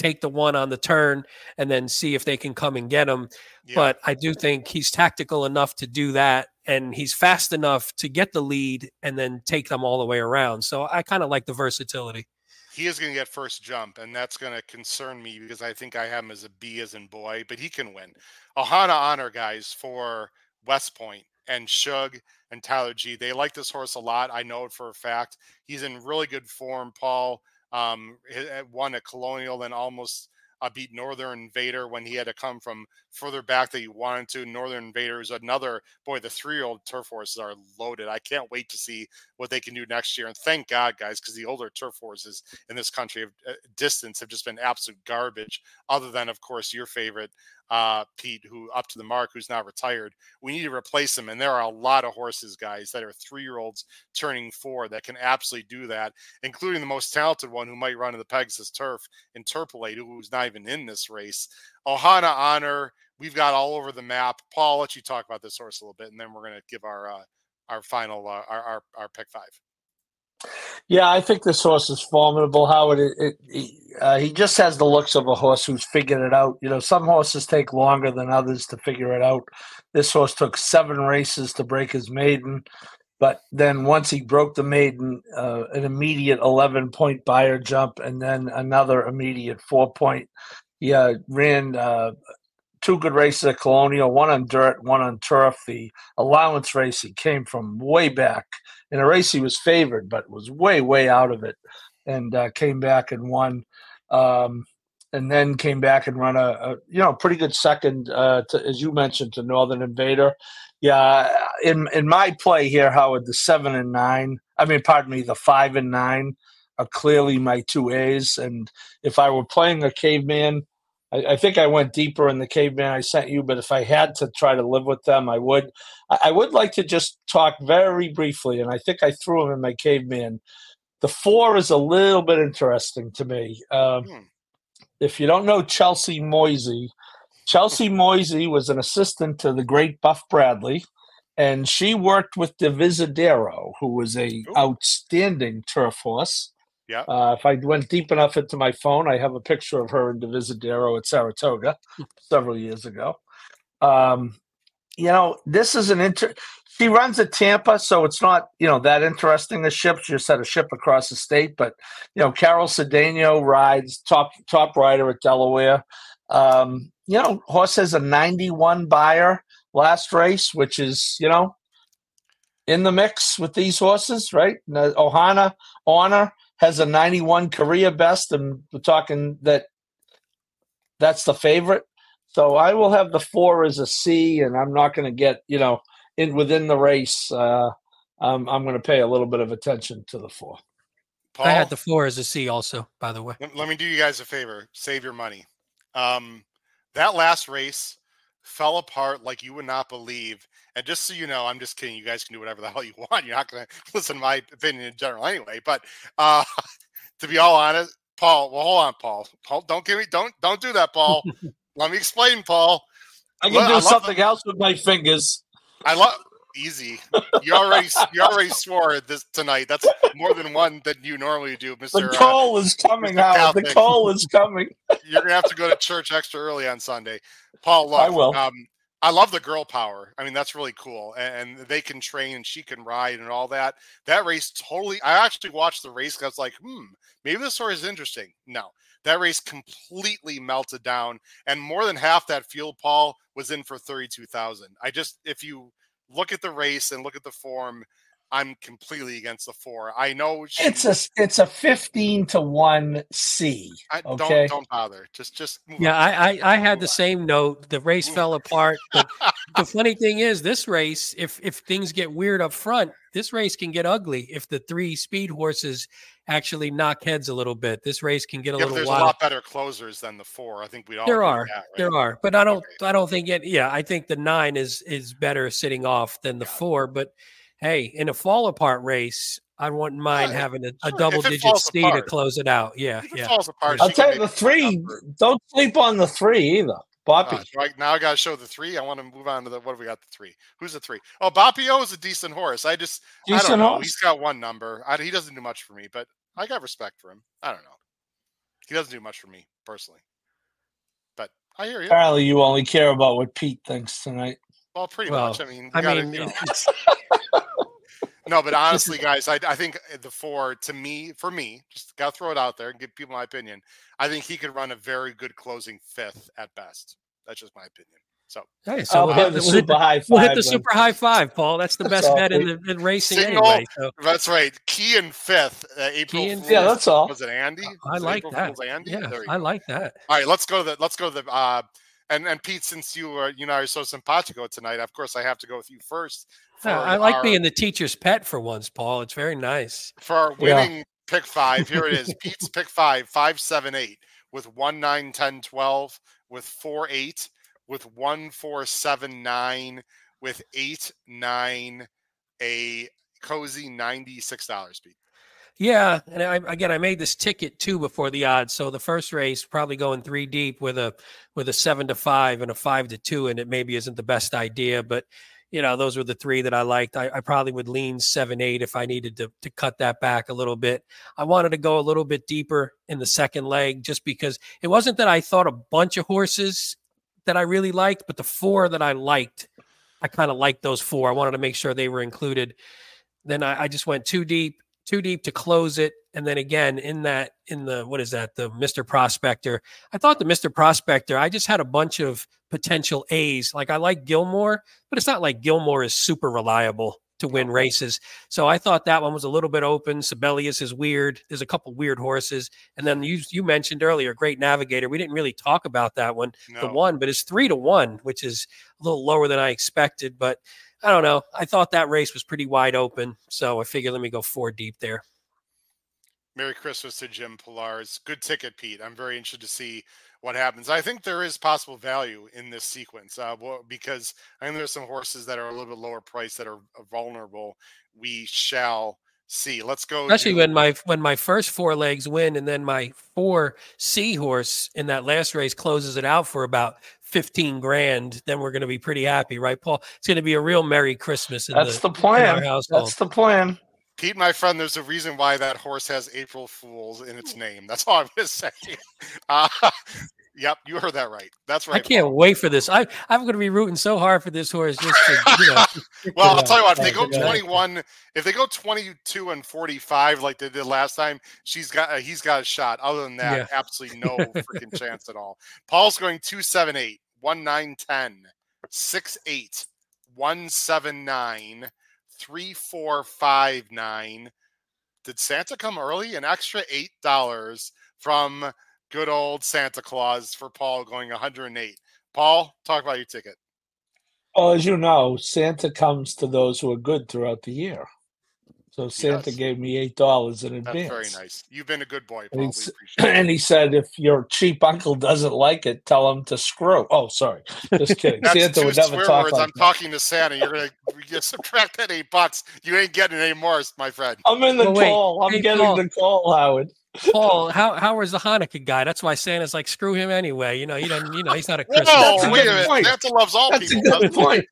take the one on the turn and then see if they can come and get him. Yeah. But I do think he's tactical enough to do that. And he's fast enough to get the lead and then take them all the way around. So I kind of like the versatility. He is going to get first jump, and that's going to concern me because I think I have him as a B as in boy, but he can win. Ohana Honor, guys, for West Point and Shug and Tyler G. They like this horse a lot. I know it for a fact. He's in really good form, Paul. Um, won a Colonial, and almost uh, beat Northern Invader when he had to come from further back that he wanted to. Northern Invader is another boy. The three-year-old turf horses are loaded. I can't wait to see what they can do next year. And thank God, guys, because the older turf horses in this country of uh, distance have just been absolute garbage. Other than, of course, your favorite uh, Pete, who up to the mark, who's now retired. We need to replace him. And there are a lot of horses, guys, that are three year olds turning four that can absolutely do that, including the most talented one who might run in the Pegasus turf, Interpolate, who's not even in this race. Ohana Honor, we've got all over the map. Paul, I'll let you talk about this horse a little bit, and then we're going to give our uh, our final uh, our, our our pick five. Yeah, I think this horse is formidable. Howard, it, it, he, uh, he just has the looks of a horse who's figured it out. You know, some horses take longer than others to figure it out. This horse took seven races to break his maiden, but then once he broke the maiden, uh, an immediate 11 point Beyer jump, and then another immediate four point. He uh, ran uh, two good races at Colonial, one on dirt, one on turf. The allowance race, he came from way back. In a race, he was favored, but was way, way out of it and uh, came back and won. Um, and then came back and run a, a you know pretty good second, uh, to, as you mentioned, to Northern Invader. Yeah, in in my play here, Howard, the seven and nine. I mean, pardon me, the five and nine are clearly my two A's. And if I were playing a caveman, I, I, think I went deeper in the caveman I sent you, but if I had to try to live with them, I would. I, I would like to just talk very briefly, and I think I threw them in my caveman. The four is a little bit interesting to me. Um, hmm. If you don't know Chelsea Moisey, Chelsea Moisey was an assistant to the great Buff Bradley, and she worked with Divisadero, who was a Ooh. outstanding turf horse. Yeah. Uh, if I went deep enough into my phone, I have a picture of her in Divisadero at Saratoga several years ago. Um, you know, this is an inter. She runs at Tampa, so it's not you know that interesting. A ship, she just had a ship across the state, but you know, Carol Cedeno rides top top rider at Delaware. Um, you know, horse has a 91 Beyer last race, which is you know in the mix with these horses, right? Ohana Honor has a 91 career best, and we're talking that that's the favorite. So I will have the four as a C, and I'm not going to get you know in within the race. Uh, I'm going to pay a little bit of attention to the four. Paul, I had the four as a C also, by the way. Let, let me do you guys a favor. Save your money. Um, that last race fell apart like you would not believe. And just so you know, I'm just kidding. You guys can do whatever the hell you want. You're not going to listen to my opinion in general anyway. But uh, to be all honest, Paul, well, hold on, Paul. Paul, don't give me, don't, don't do that, Paul. Let me explain, Paul. I can do I something the, else with my fingers. I love easy. You already you already swore this tonight. That's more than one that you normally do, Mister. The call uh, is coming out. The call is coming. You're gonna have to go to church extra early on Sunday, Paul. Look, I will. Um, I love the girl power. I mean, that's really cool. And, and, they can train and she can ride and all that. That race totally. I actually watched the race. I was like, hmm, maybe this story is interesting. No, that race completely melted down, and more than half that fuel, Paul, was in for thirty-two thousand. I just, if you look at the race and look at the form, I'm completely against the four. I know she, it's a it's a fifteen to one C. I, okay, don't don't bother. Just just yeah. I, I, I had the same note. The race fell apart. But the funny thing is, this race, if if things get weird up front, this race can get ugly. If the three speed horses actually knock heads a little bit, this race can get a yeah, little. There's wild. a lot better closers than the four. I think we all there are that, right? there are, but I don't okay. I don't think it. Yeah, I think the nine is is better sitting off than the yeah. four, but hey, in a fall apart race, I wouldn't mind having a, a double digit C apart. to close it out. Yeah, if yeah. Apart, I'll tell you the three. Don't sleep on the three either. Boppy. Uh, right now, I got to show the three. I want to move on to the what have we got? The three. Who's the three? Oh, Boppio is a decent horse. I just decent I don't know. Horse? He's got one number. I, he doesn't do much for me, but I got respect for him. I don't know. He doesn't do much for me personally, but I hear you. Apparently, you only care about what Pete thinks tonight. Well, pretty well, much. I mean, I gotta, mean, you know. no, but honestly, guys, I, I think the four to me, for me, just gotta throw it out there and give people my opinion. I think he could run a very good closing fifth at best. That's just my opinion. So, hey, so we'll hit, the we'll, hit the, we'll hit the super high five, Paul. That's the best bet in the in racing Single, anyway. So. That's right. Key in fifth. Uh, April. Key yeah, that's all. Was it Andy? I was like that. Andy? Yeah, I like that. All right, let's go to the let's go to the uh, and and Pete, since you are you know I are so simpatico tonight, of course I have to go with you first. Yeah, I like our, being the teacher's pet for once, Paul. It's very nice. For our winning yeah. pick five, here it is. Pete's pick five, five, seven, eight, with one, nine, 10, 12, with four, eight, with one, four, seven, nine, with eight, nine, a cozy ninety-six dollars, Pete. Yeah, and I, again, I made this ticket too before the odds. So the first race probably going three deep with a with a seven to five and a five to two, and it maybe isn't the best idea, but you know those were the three that I liked. I, I probably would lean seven eight if I needed to to cut that back a little bit. I wanted to go a little bit deeper in the second leg just because it wasn't that I thought a bunch of horses that I really liked, but the four that I liked, I kind of liked those four. I wanted to make sure they were included. Then I, I just went too deep too deep to close it. And then again, in that, in the, what is that, the Mr. Prospector, I thought the Mr. Prospector, I just had a bunch of potential A's. Like I like Gilmore, but it's not like Gilmore is super reliable to win races. So I thought that one was a little bit open. Sibelius is weird. There's a couple weird horses. And then you you mentioned earlier, Great Navigator. We didn't really talk about that one, no. the one, but it's three to one, which is a little lower than I expected. But I don't know. I thought that race was pretty wide open, so I figured let me go four deep there. Merry Christmas to Jim Pilars. Good ticket, Pete. I'm very interested to see what happens. I think there is possible value in this sequence uh, because I think there's some horses that are a little bit lower price that are vulnerable. We shall see. Let's go. Especially to- when my when my first four legs win, and then my four C horse in that last race closes it out for about 15 grand, then we're going to be pretty happy, right, Paul? It's going to be a real Merry Christmas. That's the, the plan. That's the plan. Pete, my friend, there's a reason why that horse has April Fools in its name. That's all I'm going to say. Uh, Yep, you heard that right. That's right. I can't Paul. wait for this. I I'm going to be rooting so hard for this horse. Just to, you know, well, I'll tell you what. If they go 21, if they go 22 and 45 like they did last time, she's got uh, he's got a shot. Other than that, yeah. absolutely no freaking chance at all. Paul's going 278, 1910, 68, 179, 3459. Did Santa come early? An extra $8 from good old Santa Claus for Paul going 108. Paul, talk about your ticket. Well, as you know, Santa comes to those who are good throughout the year. So Santa gave me eight dollars in advance. That's very nice. You've been a good boy, Paul. And, and he said, if your cheap uncle doesn't like it, tell him to screw. Oh, sorry, just kidding. Santa would never talk words. like I'm that. talking to Santa. You're gonna you subtract that eight bucks. You ain't getting any more, my friend. I'm in the well, call. I'm hey, getting Paul. the call, Howard. Paul, how how was the Hanukkah guy? That's why Santa's like, screw him anyway. You know, he doesn't. You know, he's not a Christmas. Whoa, wait a minute. Point. Santa loves all That's people. A good point.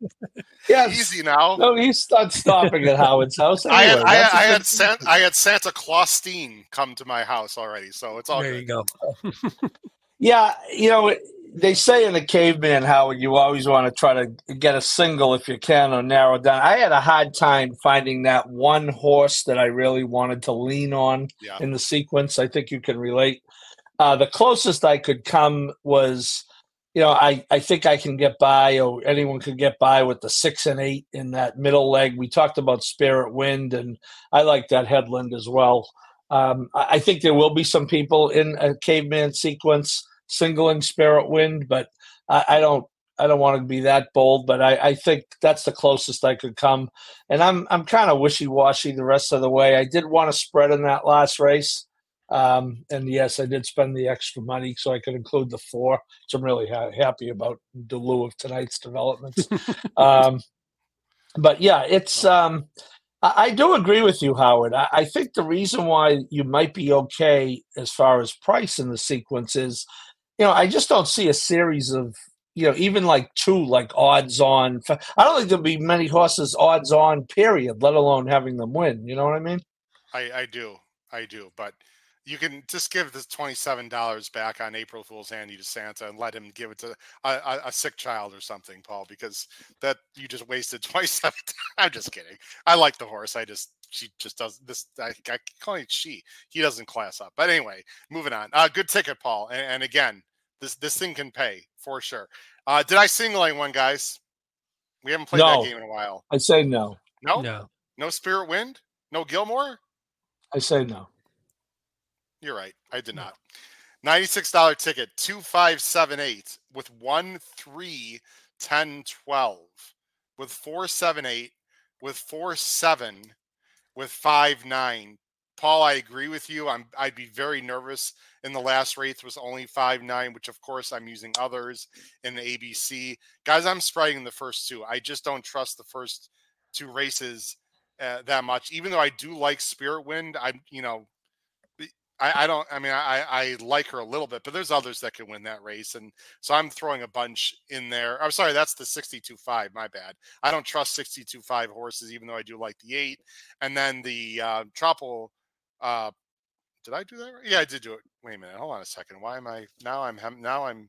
Yes. Easy now. No, he's not stopping at Howard's house. Anyway. I had I, I had Santa, I had Santa Claustine come to my house already, so it's all there. Good. You go. yeah, you know, they say in the caveman Howard, you always want to try to get a single if you can or narrow down. I had a hard time finding that one horse that I really wanted to lean on yeah. in the sequence. I think you can relate. Uh, the closest I could come was, you know, I, I think I can get by, or anyone could get by with the six and eight in that middle leg. We talked about Spirit Wind, and I like that headland as well. Um, I think there will be some people in a caveman sequence singling Spirit Wind, but I, I don't I don't want to be that bold, but I, I, think that's the closest I could come. And I'm I'm kind of wishy washy the rest of the way. I did want to spread in that last race, um, and yes, I did spend the extra money so I could include the four, which I'm really ha- happy about in lieu of tonight's developments. um, but yeah, it's. Um, I, do agree with you, Howard. I, I think the reason why you might be okay as far as price in the sequence is you know, I just don't see a series of you know, even like two like odds on. I don't think there'll be many horses odds on. Period. Let alone having them win. You know what I mean? I I do, I do. But you can just give the twenty-seven dollars back on April Fool's Handy to Santa and let him give it to a, a, a sick child or something, Paul, because that you just wasted twenty-seven. I'm just kidding. I like the horse. I just she just does this. I, I call it she. He doesn't class up. But anyway, moving on. Uh, good ticket, Paul. And, and again, this this thing can pay for sure. Uh, did I single anyone, guys? We haven't played no. that game in a while. I say no. No. No. No Spirit Wind. No Gilmore. I say no. You're right. I did not. Ninety-six dollar ticket, two five seven eight with one three ten twelve with four seven eight with four seven with five nine Paul, I agree with you. I'm I'd be very nervous in the last race was only five nine, which of course I'm using others in the ABC. Guys, I'm spreading the first two. I just don't trust the first two races uh, that much. Even though I do like Spirit Wind, I'm you know I, I, don't. I mean, I, I like her a little bit, but there's others that can win that race, and so I'm throwing a bunch in there. I'm sorry, that's the 62.5. My bad. I don't trust 62.5 horses, even though I do like the eight. And then the uh, tropical uh, did I do that? Right? Yeah, I did do it. Wait a minute. Hold on a second. Why am I now? I'm now I'm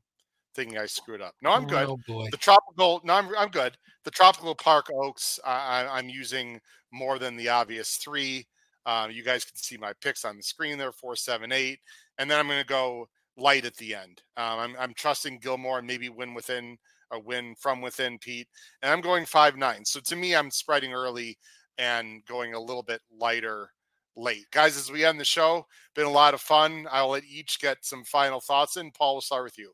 thinking I screwed up. No, I'm good. Oh. The tropical. No, I'm I'm good. The tropical park oaks. I, I'm using more than the obvious three. Uh, you guys can see my picks on the screen there, four, seven, eight, and then I'm going to go light at the end. Um, I'm I'm trusting Gilmore and maybe win within a win from within Pete, and I'm going five nine. So to me, I'm spreading early and going a little bit lighter late. Guys, as we end the show, been a lot of fun. I'll let each get some final thoughts in. Paul, we'll start with you.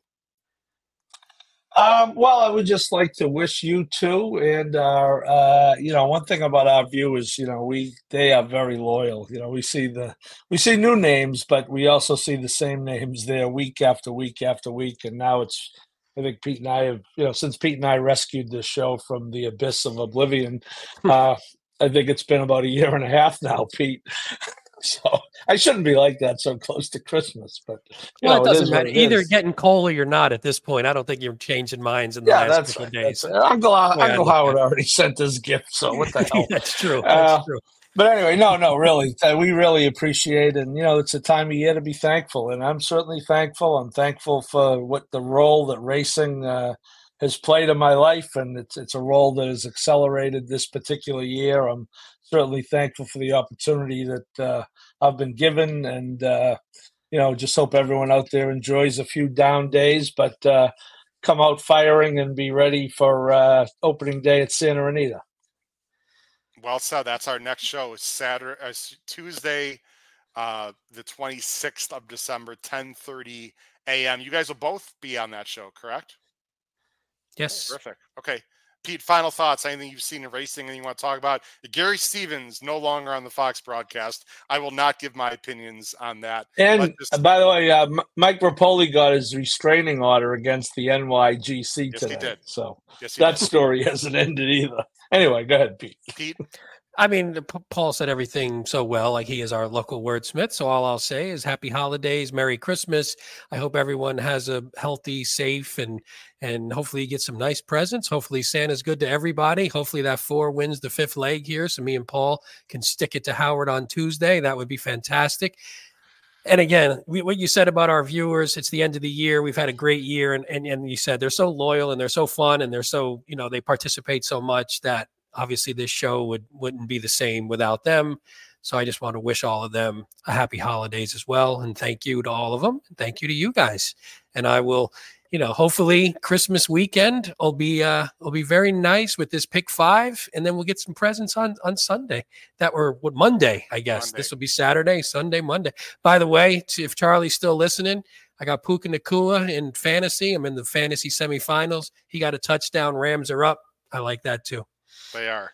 Um, well, I would just like to wish you too, and uh, uh, you know, one thing about our viewers, you know, we they are very loyal. You know, we see the we see new names, but we also see the same names there week after week after week, and now it's. I think Pete and I have, you know, since Pete and I rescued the show from the abyss of oblivion, uh, I think it's been about a year and a half now, Pete. so I shouldn't be like that so close to Christmas, but well, know, it doesn't matter. It Either is. getting colder or not at this point. I don't think you're changing minds in the yeah, last couple right. of days. Uncle, Uncle Howard already sent his gift, so what the hell? that's true. That's uh, true. But anyway, no, no, really, uh, we really appreciate, and you know, it's a time of year to be thankful, and I'm certainly thankful. I'm thankful for what the role that racing uh, has played in my life, and it's it's a role that has accelerated this particular year. I'm certainly thankful for the opportunity that uh, I've been given, and uh, you know, just hope everyone out there enjoys a few down days, but uh, come out firing and be ready for uh, opening day at Santa Anita. Well said. That's our next show. Saturday, uh, Tuesday, uh, the 26th of December, 10:30 a.m. You guys will both be on that show, correct? Yes. Terrific. Okay. Pete, final thoughts. Anything you've seen in racing and you want to talk about? Gary Stevens no longer on the Fox broadcast. I will not give my opinions on that. And just... by the way, uh, Mike Repole got his restraining order against the NYGC yes, today. He did. So yes, that did. story hasn't ended either. Anyway, go ahead, Pete. Pete. I mean, Paul said everything so well. Like he is our local wordsmith. So all I'll say is Happy Holidays, Merry Christmas. I hope everyone has a healthy, safe, and and hopefully you get some nice presents. Hopefully Santa's good to everybody. Hopefully that four wins the fifth leg here, so me and Paul can stick it to Howard on Tuesday. That would be fantastic. And again, we, what you said about our viewers, it's the end of the year. We've had a great year, and, and and you said they're so loyal and they're so fun and they're so you know they participate so much that obviously this show would wouldn't be the same without them. So I just want to wish all of them a happy holidays as well, and thank you to all of them. And thank you to you guys. And I will, you know, hopefully Christmas weekend will be uh will be very nice with this pick five, and then we'll get some presents on on Sunday. That were what Monday, I guess. Monday. This will be Saturday, Sunday, Monday. By the way, if Charlie's still listening, I got Puka Nacua in fantasy. I'm in the fantasy semifinals. He got a touchdown. Rams are up. I like that too. They are.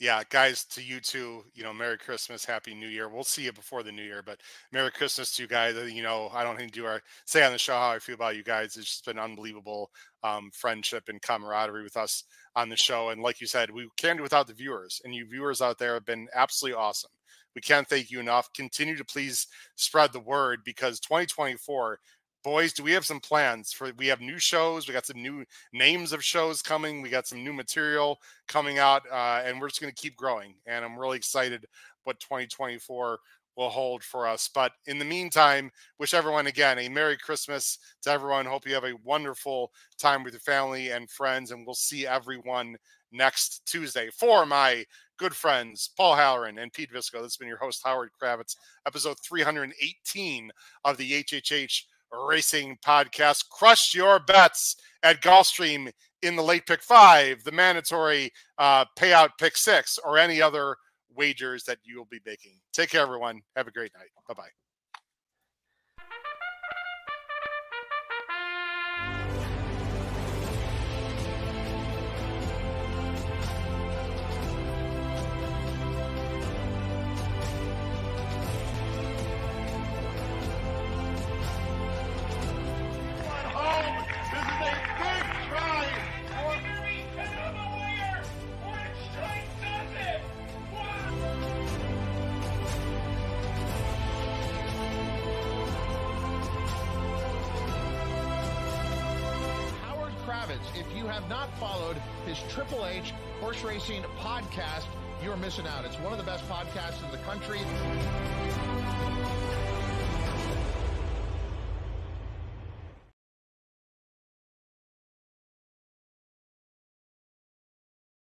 Yeah, guys, to you too, you know, Merry Christmas, Happy New Year. We'll see you before the New Year, but Merry Christmas to you guys. You know, I don't think do our say on the show how I feel about you guys. It's just been unbelievable um, friendship and camaraderie with us on the show. And like you said, we can't do without the viewers, and you viewers out there have been absolutely awesome. We can't thank you enough. Continue to please spread the word because 2024 boys, do we have some plans for? We have new shows. We got some new names of shows coming. We got some new material coming out, uh, and we're just going to keep growing. And I'm really excited what 2024 will hold for us. But in the meantime, wish everyone again a Merry Christmas to everyone. Hope you have a wonderful time with your family and friends, and we'll see everyone next Tuesday. For my good friends, Paul Halloran and Pete Visco, has been your host, Howard Kravets, episode 318 of the HHH Racing Podcast. Crush your bets at Gulfstream in the late pick five, the mandatory uh, payout pick six, or any other wagers that you will be making. Take care, everyone. Have a great night. Bye bye. Out. It's one of the best